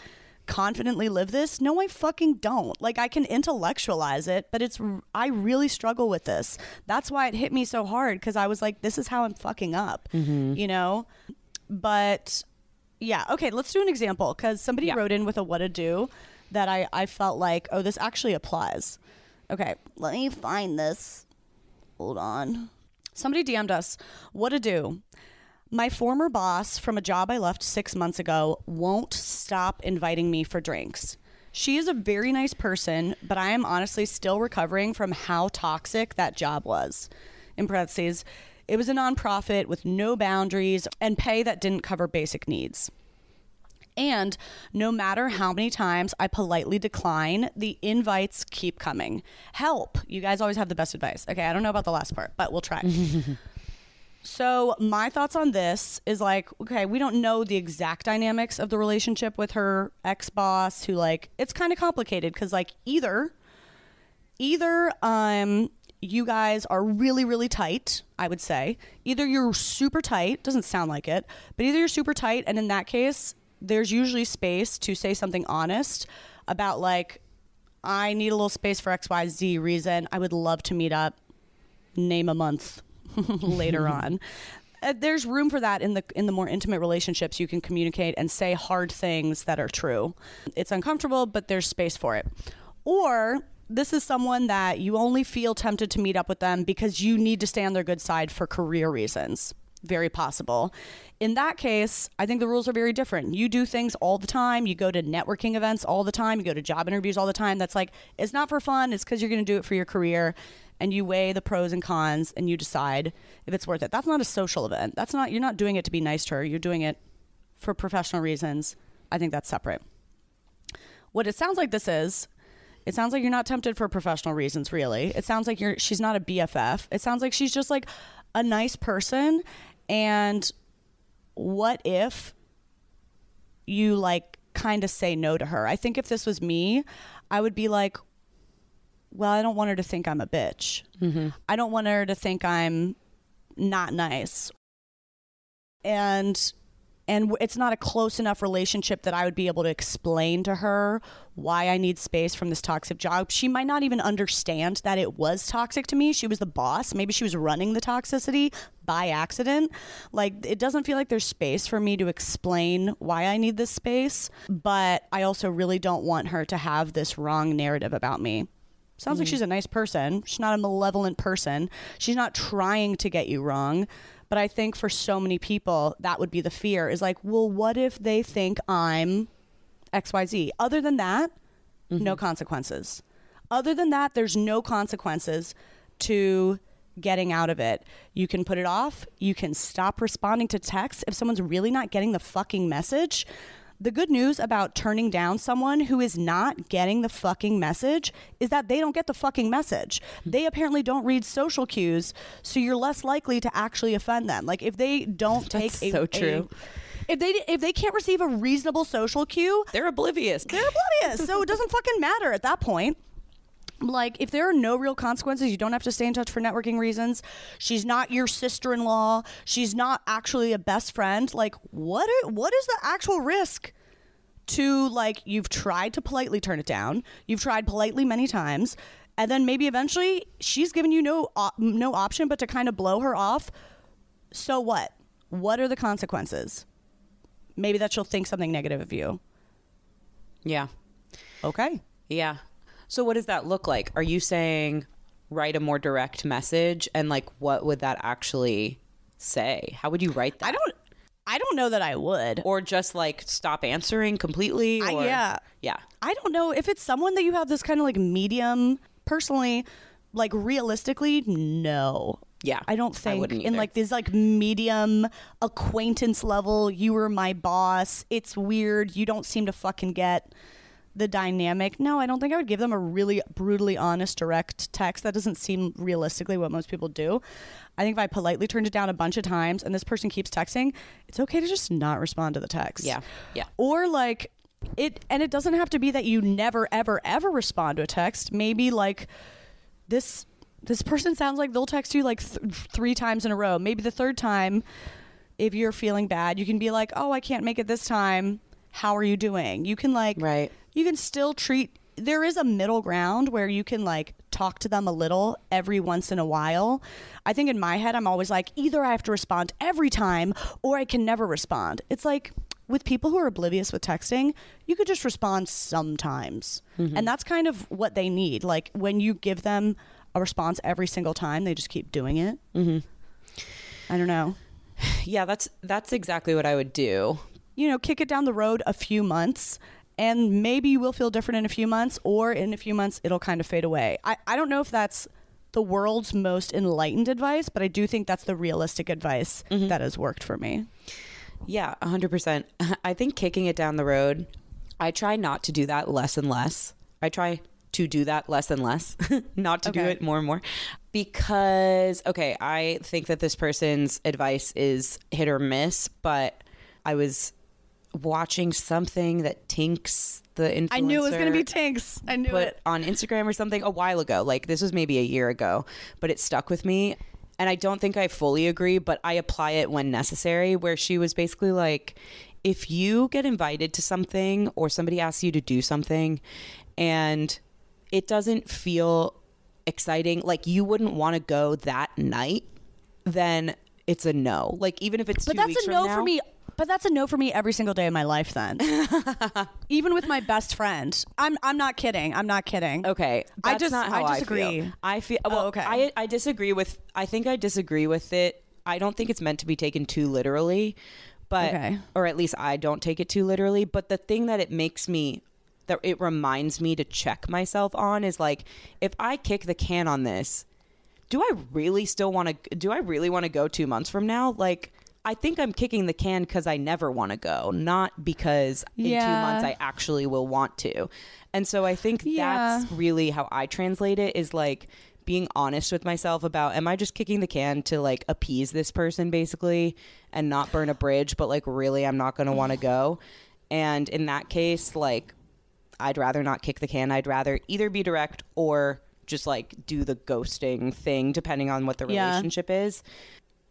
confidently live this. No, I fucking don't. Like I can intellectualize it, but it's I really struggle with this. That's why it hit me so hard cuz I was like, this is how I'm fucking up. Mm-hmm. You know? But yeah, okay, let's do an example cuz somebody Yeah. wrote in with a what to do that I I felt like, "Oh, this actually applies." Okay, let me find this. Hold on. Somebody DM'd us what to do. My former boss from a job I left six months ago won't stop inviting me for drinks. She is a very nice person, but I am honestly still recovering from how toxic that job was. In parentheses, it was a nonprofit with no boundaries and pay that didn't cover basic needs. And no matter how many times I politely decline, the invites keep coming. Help. You guys always have the best advice. Okay, I don't know about the last part, but we'll try. so, my thoughts on this is like, okay, we don't know the exact dynamics of the relationship with her ex boss, who, like, it's kind of complicated because, like, either either um you guys are really really tight i would say. Either you're super tight doesn't sound like it but either you're super tight and in that case there's usually space to say something honest about like i need a little space for xyz reason. I would love to meet up. Name a month later on. Uh, there's room for that in the in the more intimate relationships. You can communicate and say hard things that are true. It's uncomfortable but there's space for it. Or this is someone that you only feel tempted to meet up with them because you need to stay on their good side for career reasons. Very possible. In that case, I think the rules are very different. You do things all the time. You go to networking events all the time. You go to job interviews all the time. That's like, it's not for fun. It's because you're going to do it for your career. And you weigh the pros and cons and you decide if it's worth it. That's not a social event. That's not, you're not doing it to be nice to her. You're doing it for professional reasons. I think that's separate. What it sounds like this is, it sounds like you're not tempted for professional reasons, really. It sounds like you're she's not a BFF. It sounds like she's just like a nice person. And what if you like kind of say no to her? I think if this was me, I would be like, well, I don't want her to think I'm a bitch. Mm-hmm. I don't want her to think I'm not nice. And and it's not a close enough relationship that I would be able to explain to her why I need space from this toxic job. She might not even understand that it was toxic to me. She was the boss. Maybe she was running the toxicity by accident. Like it doesn't feel like there's space for me to explain why I need this space, but I also really don't want her to have this wrong narrative about me. Sounds like mm. she's a nice person. She's not a malevolent person. She's not trying to get you wrong. But I think for so many people, that would be the fear is like, well, what if they think I'm XYZ? Other than that, no mm-hmm. consequences. Other than that, there's no consequences to getting out of it. You can put it off. You can stop responding to texts if someone's really not getting the fucking message. The good news about turning down someone who is not getting the fucking message is that they don't get the fucking message. They apparently don't read social cues, so you're less likely to actually offend them. Like if they don't take That's a so a- true. if they if they can't receive a reasonable social cue, They're oblivious. they're oblivious. so it doesn't fucking matter at that point. Like, if there are no real consequences, you don't have to stay in touch for networking reasons. She's not your sister in law. She's not actually a best friend. Like, what? Are, what is the actual risk to like you've tried to politely turn it down. You've tried politely many times. And then maybe eventually she's given you no op- no option but to kind of blow her off. So what? What are the consequences? Maybe that she'll think something negative of you. Yeah. Okay. Yeah. So what does that look like? Are you saying write a more direct message and like what would that actually say? How would you write that? I don't I don't know that I would. or just like stop answering completely I- yeah. Yeah. I don't know if it's someone that you have this kind of like medium personally like realistically no. Yeah, I don't I think wouldn't in like this like medium acquaintance level you were my boss. It's weird. You don't seem to fucking get the dynamic. No, I don't think I would give them a really brutally honest direct text. That doesn't seem realistically what most people do. I think if I politely turned it down a bunch of times and this person keeps texting, it's okay to just not respond to the text. Yeah. Yeah. Or like it and it doesn't have to be that you never ever ever respond to a text. Maybe like this this person sounds like they'll text you like th- three times in a row. Maybe the third time if you're feeling bad, you can be like, "Oh, I can't make it this time. How are you doing?" You can like Right. you can still treat there is a middle ground where you can like talk to them a little every once in a while. I think in my head I'm always like either I have to respond every time or I can never respond. It's like with people who are oblivious with texting, you could just respond sometimes. And that's kind of what they need. Like when you give them a response every single time, they just keep doing it. Mm-hmm. I don't know. Yeah, that's that's exactly what I would do. You know, kick it down the road a few months and maybe you will feel different in a few months or in a few months it'll kind of fade away. I, I don't know if that's the world's most enlightened advice, but I do think that's the realistic advice mm-hmm. that has worked for me. Yeah, 100%. I think kicking it down the road, I try not to do that less and less. I try to do that less and less, not to do it more and more. Because, okay, I think that this person's advice is hit or miss, but I was watching something that Tinx, the influencer, I knew it was going to be Tinx. I knew it. on Instagram or something a while ago. Like this was maybe a year ago, but it stuck with me. And I don't think I fully agree, but I apply it when necessary. Where she was basically like, if you get invited to something or somebody asks you to do something and it doesn't feel exciting, like you wouldn't want to go that night, then it's a no. Like even if it's But that's a no now- for me. But that's a no for me every single day of my life then. Even with my best friend. I'm I'm not kidding. I'm not kidding. Okay, I just- not how I I, disagree. feel. I feel well. Oh, okay. I I disagree with. I think I disagree with it. I don't think it's meant to be taken too literally, but Okay. or at least I don't take it too literally. But the thing that it makes me that it reminds me to check myself on is like if I kick the can on this, do I really still want to? Do I really want to go two months from now? Like. I think I'm kicking the can because I never want to go, not because in two months I actually will want to. And so I think Yeah. that's really how I translate it is like being honest with myself about am I just kicking the can to like appease this person basically and not burn a bridge, but like really I'm not going to want to go. And in that case, like I'd rather not kick the can. I'd rather either be direct or just like do the ghosting thing depending on what the Yeah. relationship is.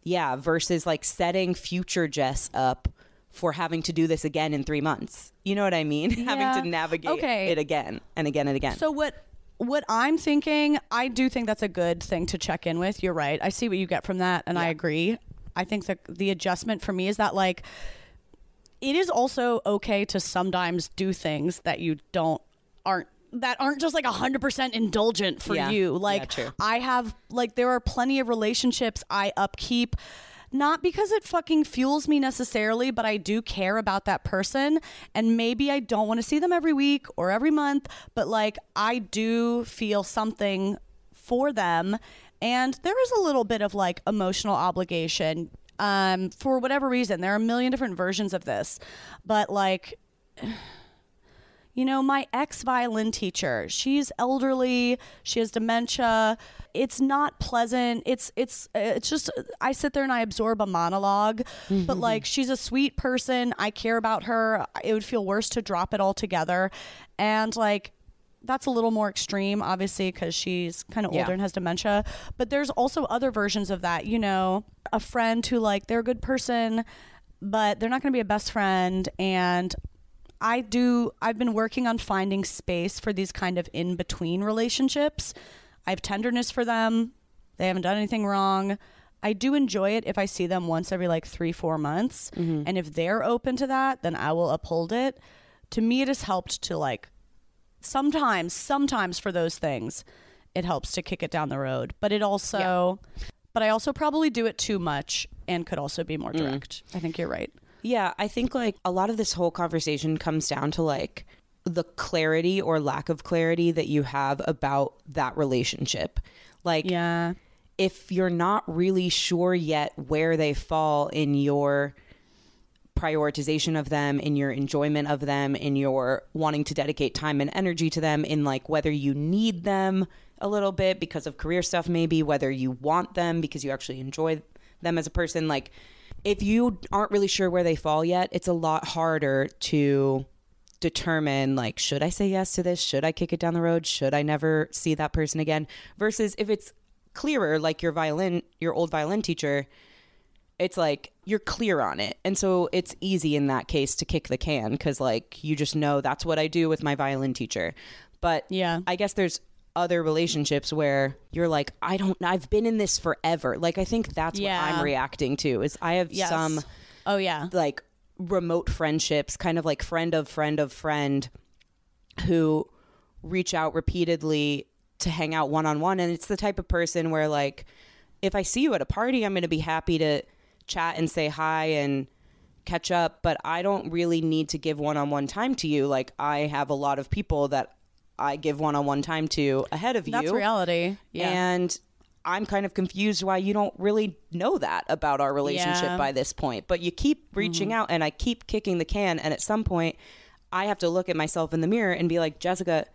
Yeah, versus like setting future Jess up for having to do this again in 3 months. You know what I mean? Yeah. having to navigate Okay. it again and again and again. So what what I'm thinking, I do think that's a good thing to check in with. You're right. I see what you get from that and I agree. I think that the adjustment for me is that like it is also okay to sometimes do things that you don't aren't that aren't just like 100% indulgent for Yeah. you. Like true. I have like there are plenty of relationships I upkeep not because it fucking fuels me necessarily, but I do care about that person and maybe I don't want to see them every week or every month, but like I do feel something for them and there is a little bit of like emotional obligation um for whatever reason. There are a million different versions of this. But like you know, my ex violin teacher, she's elderly, she has dementia. It's not pleasant. It's it's it's just I sit there and I absorb a monologue, but mm-hmm. like she's a sweet person. I care about her. It would feel worse to drop it all together. And like that's a little more extreme obviously cuz she's kind of Yeah. older and has dementia, but there's also other versions of that, you know, a friend who like they're a good person, but they're not going to be a best friend and I do I've been working on finding space for these kind of in between relationships. I have tenderness for them. They haven't done anything wrong. I do enjoy it if I see them once every like 3-4 months. Mm-hmm. And if they're open to that, then I will uphold it. To me it has helped to like sometimes sometimes for those things it helps to kick it down the road, but it also but I also probably do it too much and could also be more mm-hmm. direct. I think you're right. Yeah, I think like a lot of this whole conversation comes down to like the clarity or lack of clarity that you have about that relationship. Like, Yeah. if you're not really sure yet where they fall in your prioritization of them, in your enjoyment of them, in your wanting to dedicate time and energy to them, in like whether you need them a little bit because of career stuff, maybe, whether you want them because you actually enjoy them as a person, like if you aren't really sure where they fall yet, it's a lot harder to determine like should I say yes to this? Should I kick it down the road? Should I never see that person again? Versus if it's clearer like your violin your old violin teacher, it's like you're clear on it. And so it's easy in that case to kick the can cuz like you just know that's what I do with my violin teacher. But Yeah. I guess there's other relationships where you're like I don't I've been in this forever. Like I think that's Yeah. what I'm reacting to is I have Yes. some Oh yeah. like remote friendships, kind of like friend of friend of friend who reach out repeatedly to hang out one on one. And it's the type of person where, like, if I see you at a party, I'm going to be happy to chat and say hi and catch up, but I don't really need to give one on one time to you. Like, I have a lot of people that I give one on one time to ahead of That's you. That's reality. Yeah. And I'm kind of confused why you don't really know that about our relationship Yeah. Mm-hmm. by this point. But you keep reaching out and I keep kicking the can. And at some point, I have to look at myself in the mirror and be like, Jessica,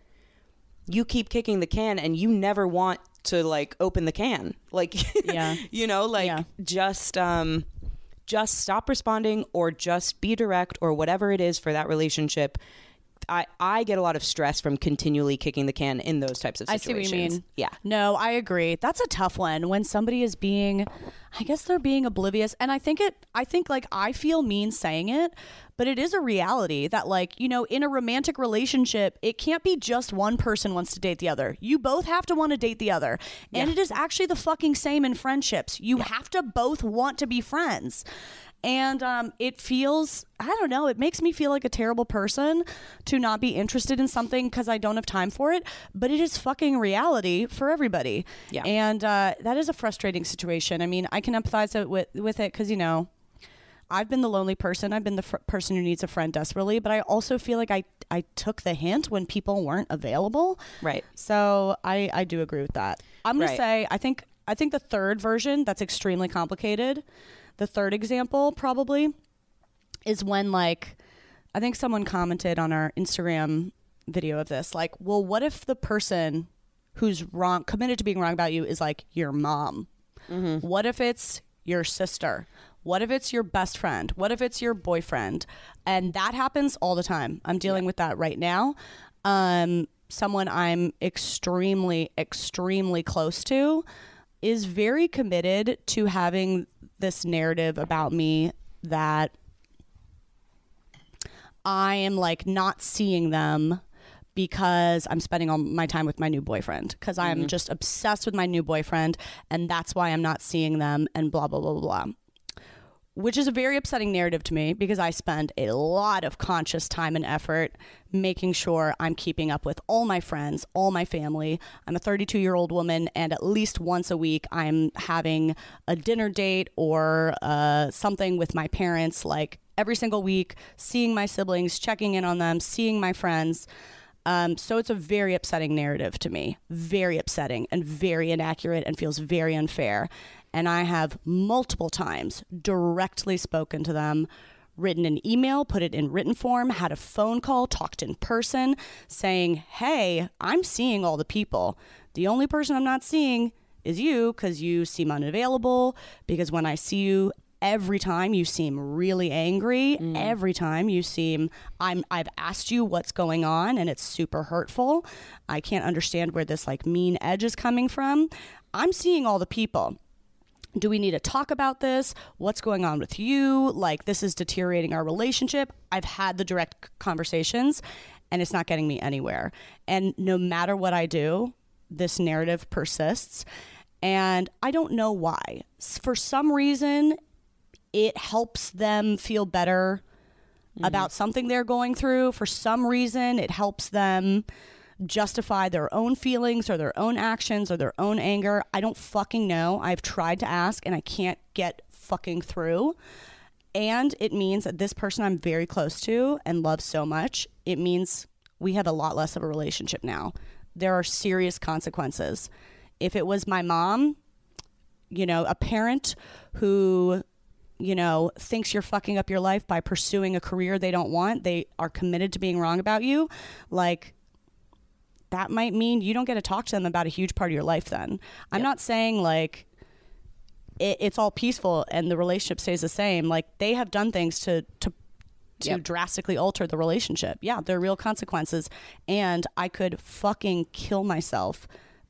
you keep kicking the can and you never want to like open the can. Like, Yeah. you know, like Yeah. just, um, just stop responding or just be direct or whatever it is for that relationship. I, I get a lot of stress from continually kicking the can in those types of situations. I see what you mean. Yeah. No, I agree. That's a tough one when somebody is being I guess they're being oblivious and I think it I think like I feel mean saying it, but it is a reality that like, you know, in a romantic relationship, it can't be just one person wants to date the other. You both have to want to date the other. And it is actually the fucking same in friendships. You have to both want to be friends. And um, it feels, I don't know, it makes me feel like a terrible person to not be interested in something because I don't have time for it. But it is fucking reality for everybody. Yeah. And uh, that is a frustrating situation. I mean, I can empathize with, with it because, you know, I've been the lonely person. I've been the fr- person who needs a friend desperately. But I also feel like I, I took the hint when people weren't available. Right. So I, I do agree with that. I'm gonna Right. say I think I think the third version that's extremely complicated. The third example probably is when like I think someone commented on our Instagram video of this like, well, what if the person who's wrong committed to being wrong about you is like your mom? What if it's your sister? What if it's your best friend? What if it's your boyfriend? And that happens all the time. I'm dealing with that right now. Um, someone I'm extremely, extremely close to is very committed to having this narrative about me that I am like not seeing them because I'm spending all my time with my new boyfriend because I'm mm-hmm. just obsessed with my new boyfriend and that's why I'm not seeing them and blah blah blah blah. Which is a very upsetting narrative to me because I spend a lot of conscious time and effort making sure I'm keeping up with all my friends, all my family. I'm a 32 year old woman, and at least once a week, I'm having a dinner date or uh, something with my parents, like every single week, seeing my siblings, checking in on them, seeing my friends. Um, so it's a very upsetting narrative to me, very upsetting and very inaccurate and feels very unfair. And I have multiple times directly spoken to them, written an email, put it in written form, had a phone call, talked in person, saying, Hey, I'm seeing all the people. The only person I'm not seeing is you because you seem unavailable. Because when I see you, every time you seem really angry mm. every time you seem i'm i've asked you what's going on and it's super hurtful i can't understand where this like mean edge is coming from i'm seeing all the people do we need to talk about this? What's going on with you? Like, this is deteriorating our relationship. I've had the direct conversations and it's not getting me anywhere. And no matter what I do, this narrative persists. And I don't know why. For some reason, it helps them feel better mm-hmm. about something they're going through. For some reason, it helps them justify their own feelings or their own actions or their own anger. I don't fucking know. I've tried to ask and I can't get fucking through. And it means that this person I'm very close to and love so much, it means we have a lot less of a relationship now. There are serious consequences. If it was my mom, you know, a parent who you know, thinks you're fucking up your life by pursuing a career they don't want, they are committed to being wrong about you, like that might mean you don't get to talk to them about a huge part of your life then. I'm not saying like it, it's all peaceful and the relationship stays the same. Like they have done things to to to Yep. drastically alter the relationship. Yeah, there are real consequences and I could fucking kill myself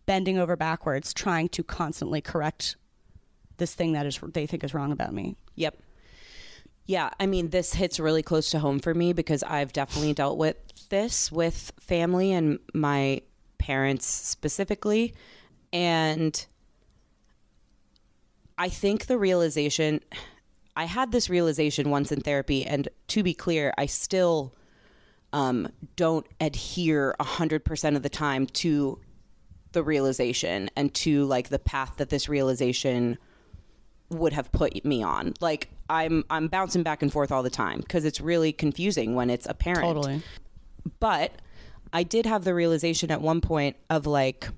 bending over backwards trying to constantly correct this thing that is they think is wrong about me. Yep. Yeah, I mean, this hits really close to home for me because I've definitely dealt with this with family and my parents specifically. And I think the realization, I had this realization once in therapy, and to be clear, I still um, don't adhere 100% of the time to the realization and to like the path that this realization would have put me on. Like I'm I'm bouncing back and forth all the time because it's really confusing when it's apparent. Totally. But I did have the realization at one point of like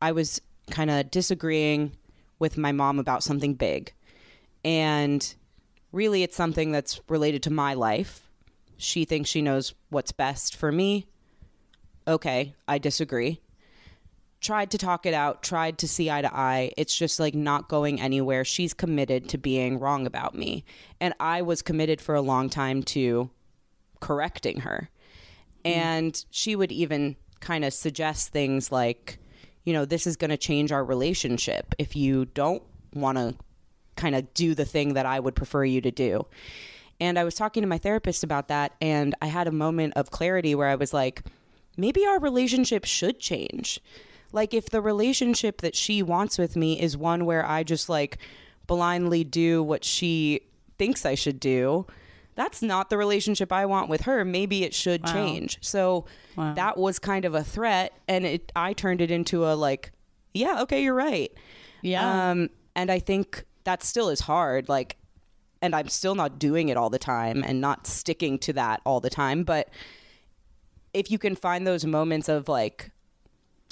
I was kind of disagreeing with my mom about something big. And really it's something that's related to my life. She thinks she knows what's best for me. Okay, I disagree tried to talk it out, tried to see eye to eye. It's just like not going anywhere. She's committed to being wrong about me. And I was committed for a long time to correcting her. Mm. And she would even kind of suggest things like, you know, this is going to change our relationship if you don't want to kind of do the thing that I would prefer you to do. And I was talking to my therapist about that, and I had a moment of clarity where I was like, maybe our relationship should change. Like, if the relationship that she wants with me is one where I just like blindly do what she thinks I should do, that's not the relationship I want with her. Maybe it should change. So Wow. that was kind of a threat, and it I turned it into a like, yeah, okay, you're right. Yeah. Um, and I think that still is hard. Like, and I'm still not doing it all the time and not sticking to that all the time. But if you can find those moments of like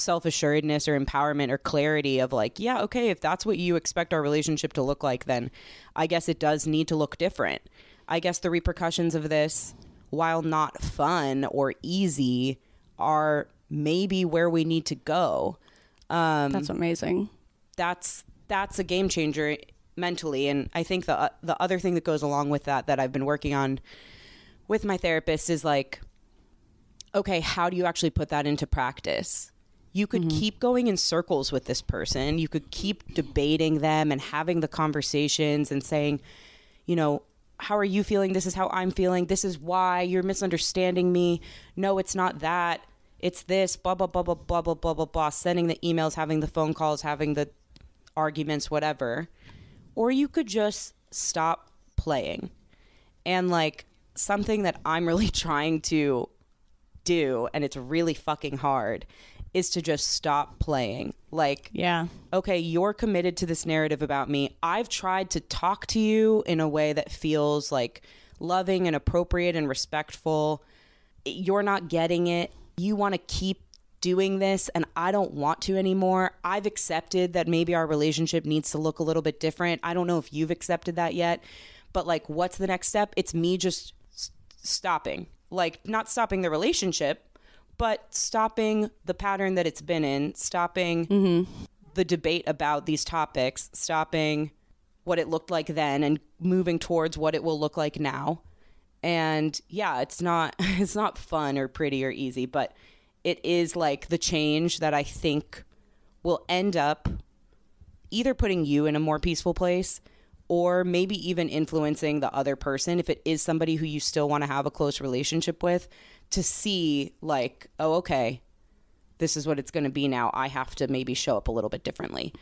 self assuredness or empowerment or clarity of like, yeah, okay, if that's what you expect our relationship to look like, then I guess it does need to look different. I guess the repercussions of this, while not fun or easy, are maybe where we need to go um, That's amazing. that's that's a game changer mentally and i think the the other thing that goes along with that that i've been working on with my therapist is like okay how do you actually put that into practice you could mm-hmm. keep going in circles with this person. You could keep debating them and having the conversations and saying you know how are you feeling? This is how i'm feeling. This is why you're misunderstanding me. No it's not that. It's this blah blah blah blah blah blah blah blah blah sending the emails having the phone calls having the arguments whatever. Or you could just stop playing and like something that i'm really trying to do and it's really fucking hard is to just stop playing like Yeah. okay, you're committed to this narrative about me. I've tried to talk to you in a way that feels like loving and appropriate and respectful. You're not getting it. You want to keep doing this, and I don't want to anymore. I've accepted that maybe our relationship needs to look a little bit different. I don't know if you've accepted that yet, but like, what's the next step? It's me just s- stopping. Like, not stopping the relationship, but stopping the pattern that it's been in, stopping mm-hmm. the debate about these topics, stopping what it looked like then and moving towards what it will look like now. And yeah, it's not it's not fun or pretty or easy, but it is like the change that I think will end up either putting you in a more peaceful place or maybe even influencing the other person if it is somebody who you still want to have a close relationship with to see like oh okay this is what it's going to be now. I have to maybe show up a little bit differently.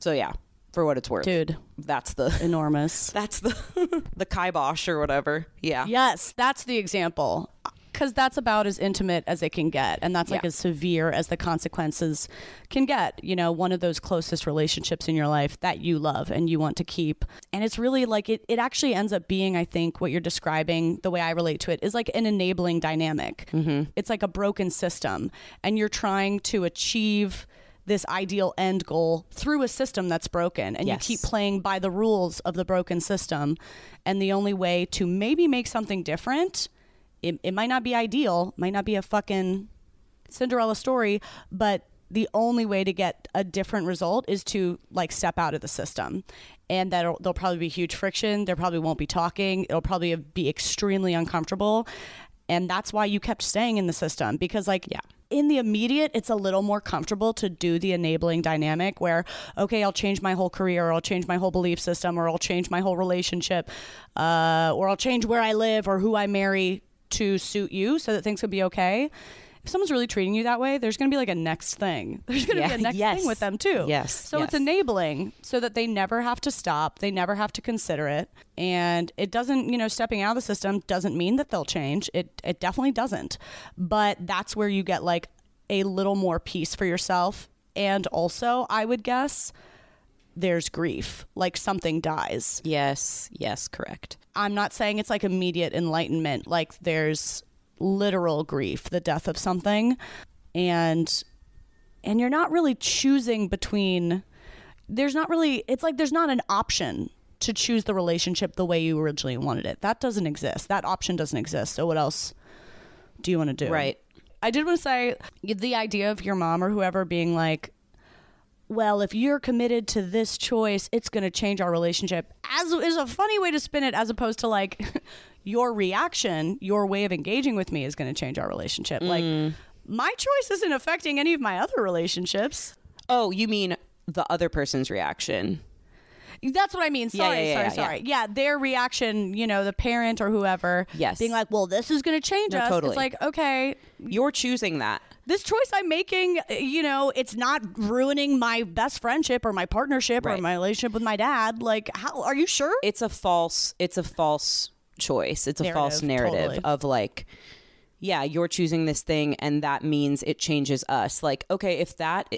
So yeah for what it's worth. Dude, that's the enormous. that's the the kibosh or whatever. Yeah. Yes, that's the example. Because that's about as intimate as it can get. And that's like Yeah. as severe as the consequences can get. You know, one of those closest relationships in your life that you love and you want to keep. And it's really like it, it actually ends up being, I think, what you're describing, the way I relate to it, is like an enabling dynamic. Mm-hmm. It's like a broken system. And you're trying to achieve this ideal end goal through a system that's broken and Yes. you keep playing by the rules of the broken system and the only way to maybe make something different it, it might not be ideal might not be a fucking cinderella story but the only way to get a different result is to like step out of the system. And that there'll probably be huge friction. There probably won't be talking. It'll probably be extremely uncomfortable. And that's why you kept staying in the system because like Yeah. in the immediate it's a little more comfortable to do the enabling dynamic where okay i'll change my whole career or i'll change my whole belief system or i'll change my whole relationship uh, or i'll change where i live or who i marry to suit you so that things can be okay. If someone's really treating you that way there's going to be like a next thing. There's going to Yeah, be a next yes. thing with them too. Yes, so it's enabling so that they never have to stop. They never have to consider it. And it doesn't you know stepping out of the system doesn't mean that they'll change. It it definitely doesn't. But that's where you get like a little more peace for yourself. And also i would guess there's grief like something dies. Yes yes correct. I'm not saying it's like immediate enlightenment like there's literal grief the death of something and and you're not really choosing between there's not really it's like there's not an option to choose the relationship the way you originally wanted it. That doesn't exist. That option doesn't exist. So what else do you want to do? Right. i did want to say the idea of your mom or whoever being like well, if you're committed to this choice, it's going to change our relationship. As is a funny way to spin it, as opposed to like your reaction, your way of engaging with me is going to change our relationship. Like mm. my choice isn't affecting any of my other relationships. oh you mean the other person's reaction That's what I mean. Sorry, yeah, yeah, sorry, yeah, sorry. Yeah. their reaction, you know, the parent or whoever, Yes. being like, "Well, this is going to change No, us." totally. It's like, okay, you're choosing that this choice I'm making, uh, you know, it's not ruining my best friendship or my partnership or my relationship with my dad. Like, how are you sure? it's a false it's a false choice it's a false Narrative, narrative totally. of like yeah you're choosing this thing and that means it changes us like okay if that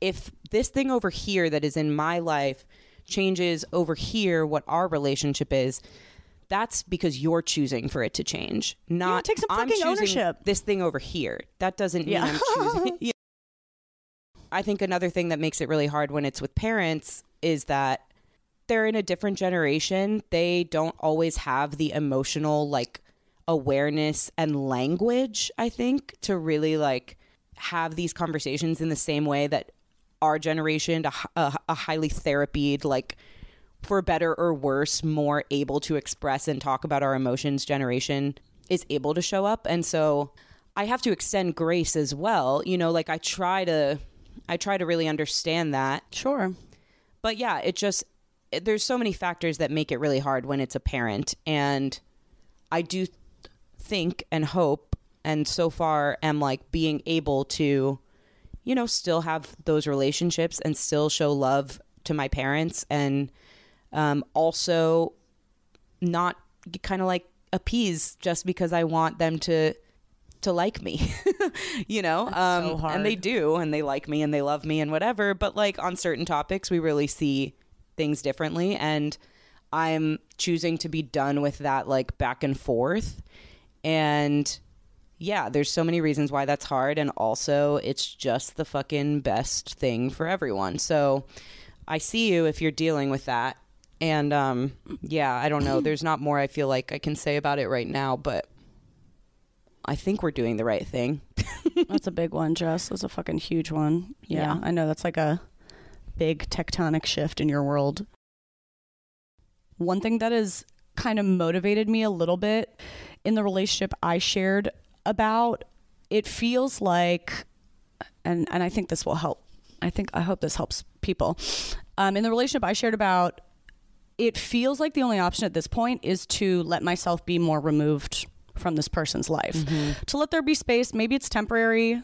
if this thing over here that is in my life changes over here what our relationship is that's because you're choosing for it to change not take some I'm fucking choosing ownership. this thing over here that doesn't mean Yeah. i'm choosing Yeah. i think another thing that makes it really hard when it's with parents is that they're in a different generation. They don't always have the emotional like awareness and language, I think, to really like have these conversations in the same way that our generation, a, a, a highly therapied, like for better or worse, more able to express and talk about our emotions generation is able to show up. And so I have to extend grace as well. You know, like I try to I try to really understand that Sure. but yeah, it just it, there's so many factors that make it really hard when it's a parent, and I do th- think and hope, and so far am like being able to, you know, still have those relationships and still show love to my parents, and um, also not kind of like appease just because I want them to to like me you know? Um so and they do and they like me and they love me and whatever but like on certain topics we really see things differently and i'm choosing to be done with that like back and forth and yeah there's so many reasons why that's hard and also it's just the fucking best thing for everyone. So i see you if you're dealing with that and um yeah i don't know there's not more i feel like i can say about it right now but i think we're doing the right thing That's a big one, Jess. That's a fucking huge one. Yeah, Yeah. I know that's like a big tectonic shift in your world. One thing that has kind of motivated me a little bit in the relationship I shared about, it feels like, and, and I think this will help. I think, I hope this helps people. Um, in the relationship I shared about, it feels like the only option at this point is to let myself be more removed from this person's life. Mm-hmm. To let there be space. Maybe it's temporary.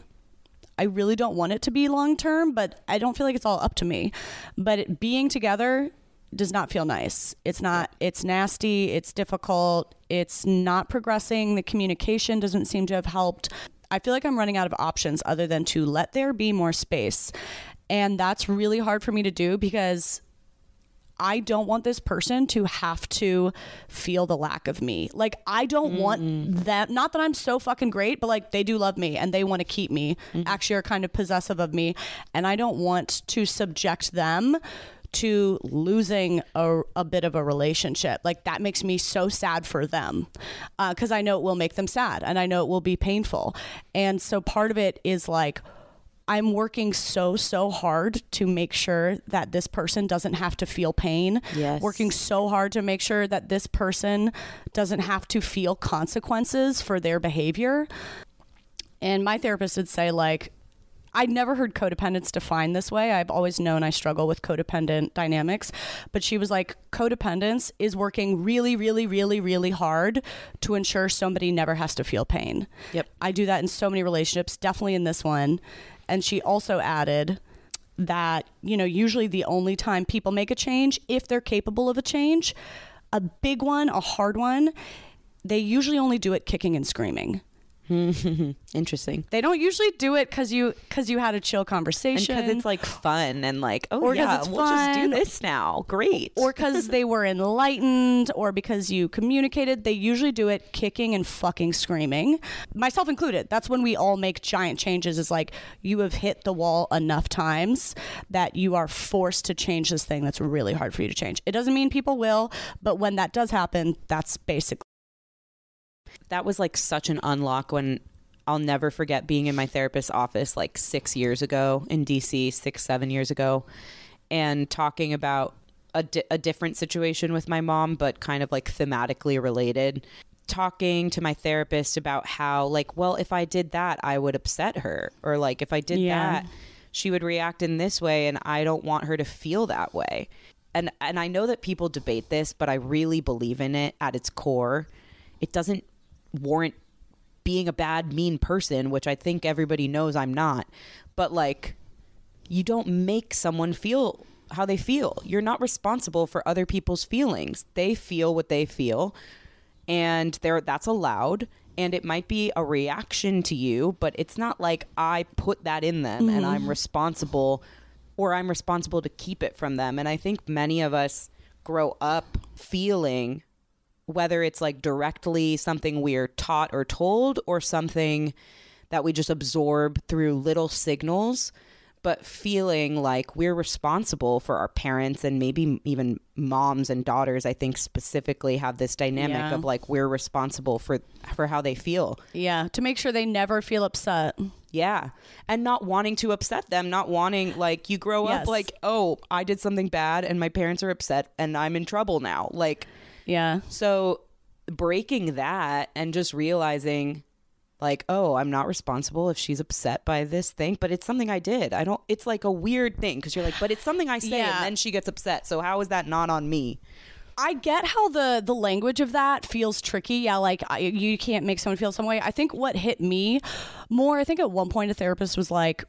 I really don't want it to be long term, but I don't feel like it's all up to me. But it, being together does not feel nice. It's not, it's nasty, it's difficult, it's not progressing. The communication doesn't seem to have helped. I feel like I'm running out of options other than to let there be more space. And that's really hard for me to do because I don't want this person to have to feel the lack of me. Like I don't want mm. that not that I'm so fucking great, but like they do love me and they want to keep me. Mm-hmm. Actually are kind of possessive of me and I don't want to subject them to losing a, a bit of a relationship. Like that makes me so sad for them uh, because I know it will make them sad and I know it will be painful. And so part of it is like, I'm working so, so hard to make sure that this person doesn't have to feel pain. Yes. Working so hard to make sure that this person doesn't have to feel consequences for their behavior. And my therapist would say, like, I'd never heard codependence defined this way. I've always known I struggle with codependent dynamics. But she was like, codependence is working really, really, really, really hard to ensure somebody never has to feel pain. Yep. I do that in so many relationships, definitely in this one. And she also added that, you know, usually the only time people make a change, if they're capable of a change, a big one, a hard one, they usually only do it kicking and screaming. Interesting. They don't usually do it because you because you had a chill conversation, because it's like fun and like, oh Or yeah, we'll just do this now. Great. or because they were enlightened, or because you communicated. They usually do it kicking and fucking screaming, myself included. That's when we all make giant changes. Is like you have hit the wall enough times that you are forced to change this thing that's really hard for you to change. It doesn't mean people will, but when that does happen, that's basically that was like such an unlock when I'll never forget being in my therapist's office like six years ago in DC, six, seven years ago, and talking about a, di- a different situation with my mom, but kind of like thematically related. Talking to my therapist about how, like, well, if I did that, I would upset her, or like, if I did Yeah. that, she would react in this way, and I don't want her to feel that way. And and I know that people debate this, but I really believe in it at its core. It doesn't warrant being a bad mean person which i think everybody knows i'm not. But like you don't make someone feel how they feel. You're not responsible for other people's feelings. They feel what they feel and there that's allowed. And it might be a reaction to you but it's not like i put that in them and mm-hmm. i'm responsible or i'm responsible to keep it from them. And i think many of us grow up feeling whether it's like directly something we're taught or told or something that we just absorb through little signals but feeling like we're responsible for our parents and maybe even moms and daughters i think specifically have this dynamic Yeah. of like we're responsible for for how they feel yeah to make sure they never feel upset. yeah and not wanting to upset them not wanting like you grow Yes. up like oh i did something bad and my parents are upset and i'm in trouble now like Yeah. so breaking that and just realizing like, oh, I'm not responsible if she's upset by this thing, but it's something I did. I don't it's like a weird thing because you're like, but it's something I say Yeah. and then she gets upset. So how is that not on me? I get how the the language of that feels tricky. Yeah, like I, you can't make someone feel some way. I think what hit me more, I think at one point a therapist was like,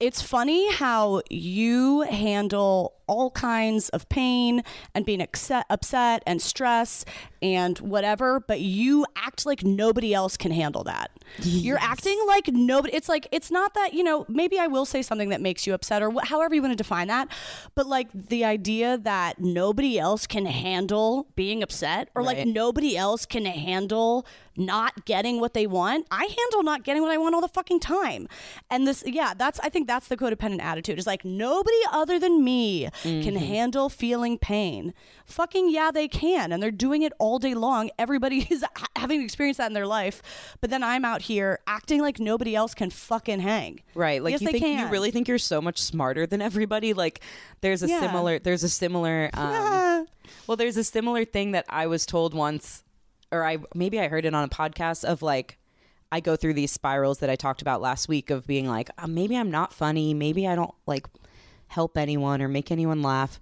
"It's funny how you handle all kinds of pain and being upset, upset and stress and whatever, but you act like nobody else can handle that. You're acting like nobody. It's like it's not that you know. Maybe I will say something that makes you upset, or wh- however you want to define that. But like the idea that nobody else can handle being upset, or like nobody else can handle not getting what they want. I handle not getting what I want all the fucking time. And this, yeah, that's I think that's the codependent attitude. Is like nobody other than me can handle feeling pain. Fucking yeah, they can, and they're doing it all day long. Everybody is ha- having experienced that in their life, but then I'm out here acting like nobody else can fucking hang. Right. Like yes, you they think you really think you're so much smarter than everybody. Like there's a Yeah. similar there's a similar um, well there's a similar thing that I was told once or I maybe I heard it on a podcast of like I go through these spirals that I talked about last week of being like uh, maybe I'm not funny, maybe I don't like help anyone or make anyone laugh.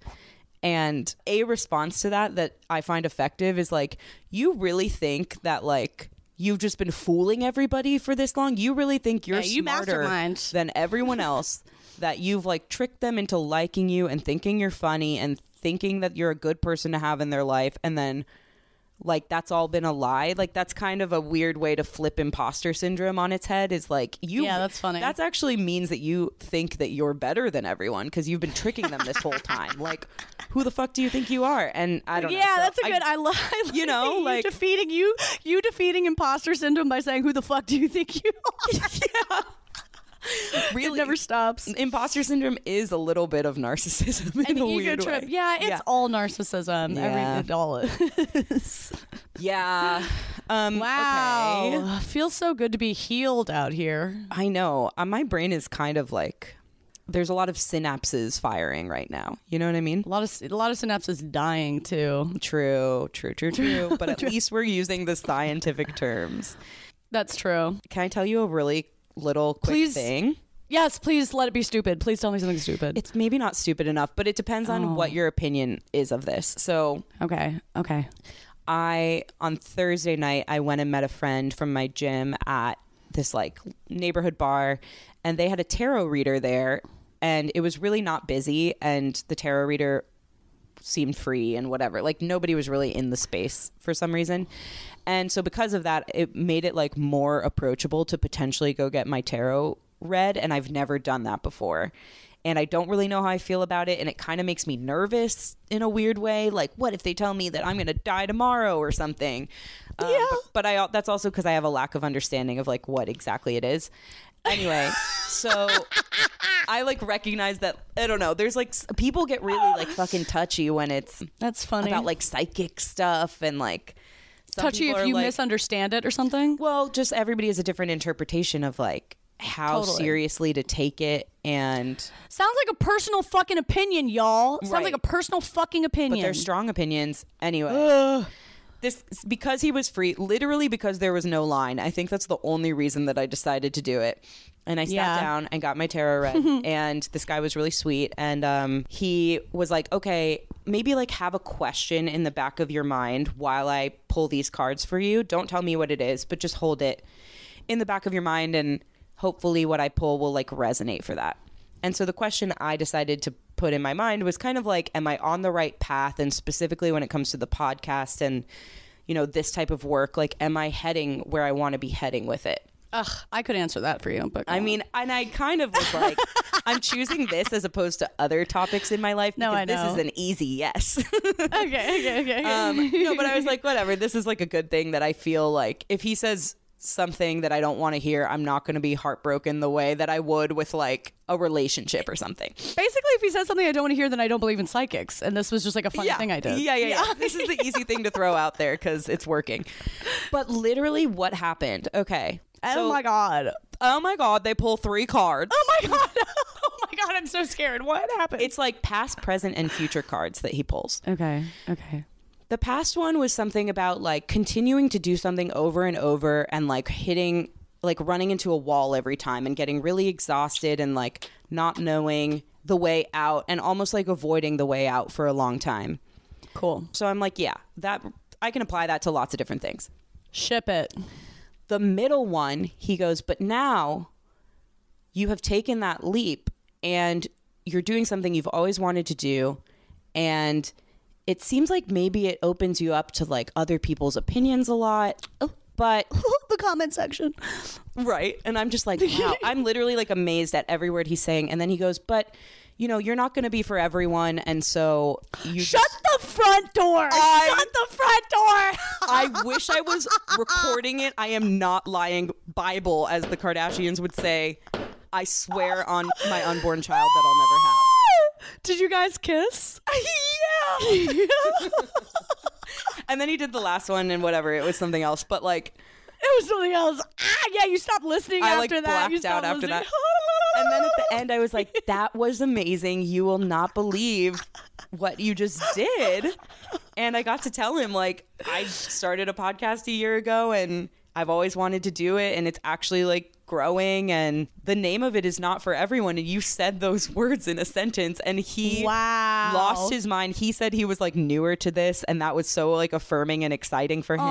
And a response to that that I find effective is like, you really think that like you've just been fooling everybody for this long? You really think you're Yeah, you smarter mastermind. than everyone else? that you've like tricked them into liking you and thinking you're funny and thinking that you're a good person to have in their life, and then like that's all been a lie like that's kind of a weird way to flip imposter syndrome on its head is like you Yeah, that's funny. that's actually means that you think that you're better than everyone because you've been tricking them this whole time like who the fuck do you think you are and i don't know Yeah, So that's a good. I, love. you know, like- defeating you, you defeating imposter syndrome by saying, "Who the fuck do you think you are?" really it never stops. imposter syndrome is a little bit of narcissism in An a ego weird trip. way Yeah, it's yeah, all narcissism. Yeah. Every, all is. yeah. um Wow. okay. Feels so good to be healed out here. i know uh, my brain is kind of like there's a lot of synapses firing right now you know what i mean A lot of a lot of synapses dying too. True, true, true, true. But at least we're using the scientific terms. That's true. Can I tell you a really little quick Please. thing? Yes, please let it be stupid. Please tell me something stupid. It's maybe not stupid enough, but it depends on what oh. your opinion is of this. So okay. Okay. I on Thursday night I went and met a friend from my gym at this like neighborhood bar and they had a tarot reader there and it was really not busy and the tarot reader seemed free and whatever. Like nobody was really in the space for some reason. And so because of that, it made it like more approachable to potentially go get my tarot read and I've never done that before. And I don't really know how I feel about it and it kind of makes me nervous in a weird way. Like what if they tell me that I'm going to die tomorrow or something? Um, Yeah. But, but I that's also cuz I have a lack of understanding of like what exactly it is. Anyway, so I like recognize that I don't know. There's like s- people get really like fucking touchy when it's That's funny. about like psychic stuff and like some touchy people if are you like- misunderstand it or something. Well, just everybody has a different interpretation of like how Totally. seriously to take it and Sounds like a personal fucking opinion, y'all. Sounds Right. like a personal fucking opinion. but they're strong opinions anyway. This because he was free, literally because there was no line. I think that's the only reason that I decided to do it. And I sat Yeah. down and got my tarot read, and this guy was really sweet. And um, he was like, "Okay, maybe like have a question in the back of your mind while I pull these cards for you. Don't tell me what it is, but just hold it in the back of your mind, and hopefully, what I pull will like resonate for that." And so the question I decided to put in my mind was kind of like, am I on the right path? And specifically when it comes to the podcast and, you know, this type of work, like, am I heading where I want to be heading with it? Ugh, I could answer that for you, but I mean, and I kind of was like, I'm choosing this as opposed to other topics in my life No, I this is an easy yes. okay, okay, okay. um, no, but I was like, whatever. This is like a good thing that I feel like if he says something that I don't want to hear, I'm not going to be heartbroken the way that I would with like a relationship or something. Basically, if he says something I don't want to hear, then I don't believe in psychics, and this was just like a funny thing I did. Yeah, yeah, yeah. this is the easy thing to throw out there because it's working. But literally, what happened? Okay. Oh so- my god. Oh my God! They pull three cards. Oh my god. oh my god. I'm so scared. What happened? It's like past, present, and future cards that he pulls. okay. Okay. The past one was something about like continuing to do something over and over and like hitting, like running into a wall every time and getting really exhausted and like not knowing the way out and almost like avoiding the way out for a long time. Cool. So I'm like, yeah, that I can apply that to lots of different things. Ship it. the middle one, he goes, but now you have taken that leap and you're doing something you've always wanted to do. And it seems like maybe it opens you up to like other people's opinions a lot. Oh. But the comment section. right. And I'm just like, wow, I'm literally like amazed at every word he's saying. And then he goes, but you know, you're not going to be for everyone. And so you Shut just- the front door. I- Shut the front door. I wish I was recording it. I am not lying. Bible, as the Kardashians would say. I swear on my unborn child that I'll never have. Did you guys kiss? yeah. and then he did the last one and whatever. It was something else. But like, It was something else. Ah, yeah, you stopped listening I like after that. You blacked out stopped after listening. that. And then at the end, I was like, that was amazing. You will not believe what you just did. And I got to tell him, like, I started a podcast a year ago and I've always wanted to do it. And it's actually like growing and the name of it is not for everyone and you said those words in a sentence and he Wow. lost his mind he said he was like newer to this and that was so like affirming and exciting for him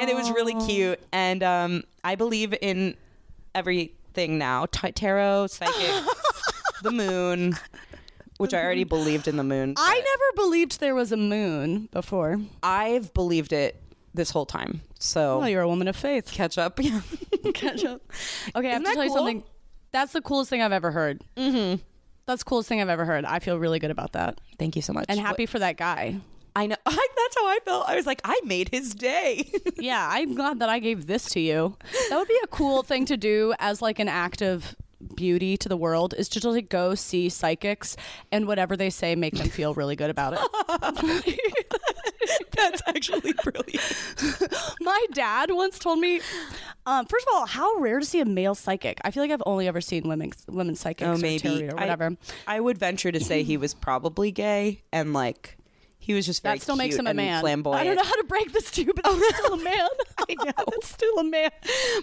and it was really cute and um i believe in everything now T- tarot psychic the moon which i already believed in the moon I never believed there was a moon before. i've believed it this whole time so Well, you're a woman of faith. catch up yeah Catch up. Okay, I have Isn't to that tell you cool? something. That's the coolest thing I've ever heard. Mm-hmm. That's the coolest thing I've ever heard. I feel really good about that. thank you so much And happy for that guy. I know. That's how I felt. I was like, I made his day. Yeah, I'm glad that I gave this to you. That would be a cool thing to do as like an act of beauty to the world is to just like go see psychics and whatever they say make them feel really good about it. That's actually brilliant. My dad once told me, um, first of all, how rare to see a male psychic. I feel like I've only ever seen women women psychics Oh, or maybe or whatever. I, I would venture to say he was probably gay and like he was just very that still makes him a man. flamboyant. I don't know how to break this to you, but he's still a man. I know. That's still a man.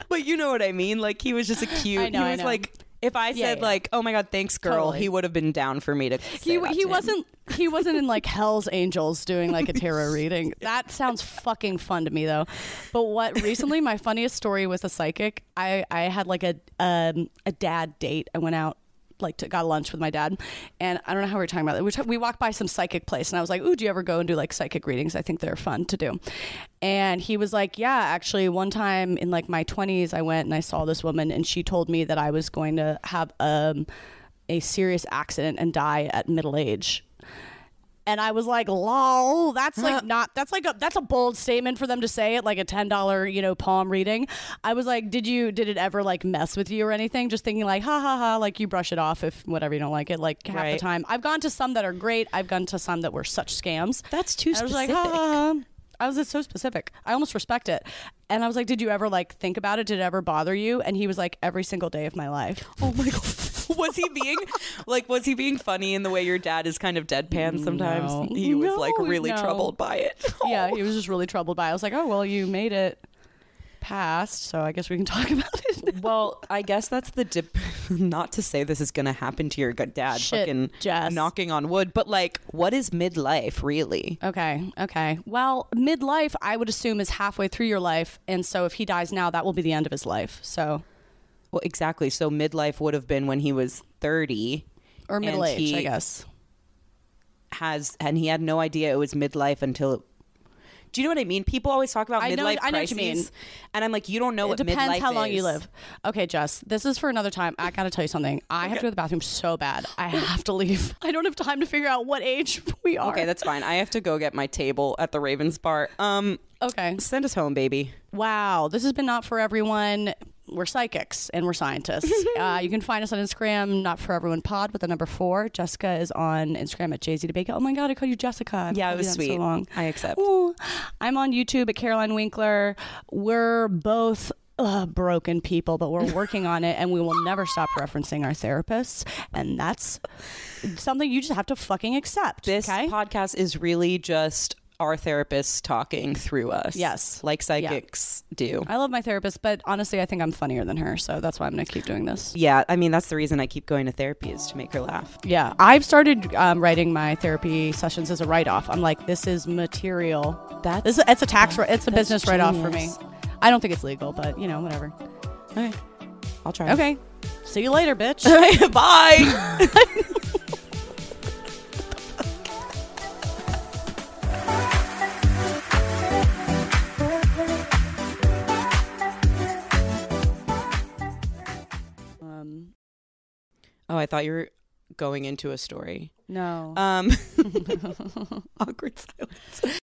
but you know what I mean. Like he was just a cute. I know, he I was know. like. If I said yeah. like, "Oh my God, thanks, girl," Totally. he would have been down for me to. He he to wasn't he wasn't in like Hell's Angels doing like a tarot reading. That sounds fucking fun to me though. But what recently my funniest story with a psychic, I I had like a um a dad date. I went out like to, got lunch with my dad, and I don't know how we were talking about it. We, ta- we walked by some psychic place, and I was like, "Ooh, do you ever go and do like psychic readings? I think they're fun to do." And he was like, "Yeah, actually, one time in like my twenties, I went and I saw this woman, and she told me that I was going to have um." a serious accident and die at middle age. And I was like, lol, that's like not that's like a that's a bold statement for them to say at like a ten dollar, you know, palm reading. I was like, did you did it ever like mess with you or anything? Just thinking like, ha ha ha, like you brush it off if whatever you don't like it, like half the time. I've gone to some that are great. I've gone to some that were such scams. That's too I was specific. like, ha ha ha. I was just so specific. I almost respect it. And I was like, did you ever like think about it? Did it ever bother you? And he was like, every single day of my life. Oh my god. was he being like was he being funny in the way your dad is kind of deadpan sometimes? No. He was like really no. troubled by it. yeah, he was just really troubled by. it. I was like, oh well, you made it past, so I guess we can talk about it. Well, I guess that's the dip. Not to say this is going to happen to your good dad, Shit, fucking Jess. knocking on wood, but like, what is midlife really? okay, okay. Well, midlife, I would assume, is halfway through your life, and so if he dies now, that will be the end of his life. So, Well, exactly. So midlife would have been when he was thirty, or middle age, I guess. has and he had no idea it was midlife until. Do you know what I mean? People always talk about I know- midlife I know what crises, you mean. and I'm like, you don't know It what depends midlife how long you is. live. Okay, Jess, this is for another time. I gotta tell you something. I have to go to the bathroom so bad. I have to leave. I don't have time to figure out what age we are. Okay, that's fine. I have to go get my table at the Ravens bar. Um, okay. send us home, baby. Wow, this has been not for everyone. We're psychics and we're scientists. uh, you can find us on Instagram, not for everyone pod but the number four. Jessica is on Instagram at Jay Z. Oh my God, I called you Jessica. I've Yeah, it was sweet. So long. I accept. Ooh. I'm on YouTube at Caroline Winkler. We're both. Uh, broken people, but we're working on it, and we will never stop referencing our therapists, and that's something you just have to fucking accept. This okay? podcast is really just our therapists talking through us. Yes. like psychics do. I love my therapist, but honestly, I think I'm funnier than her, so that's why I'm gonna keep doing this. Yeah, I mean that's the reason I keep going to therapy is to make her laugh. Yeah, I've started um, writing my therapy sessions as a write-off. I'm like, this is material. That's This it's a tax. It's a business write-off for me. I don't think it's legal, but you know, whatever. okay. I'll try. Okay, see you later, bitch. Bye. um, oh, I thought you were going into a story. no. Um, awkward silence.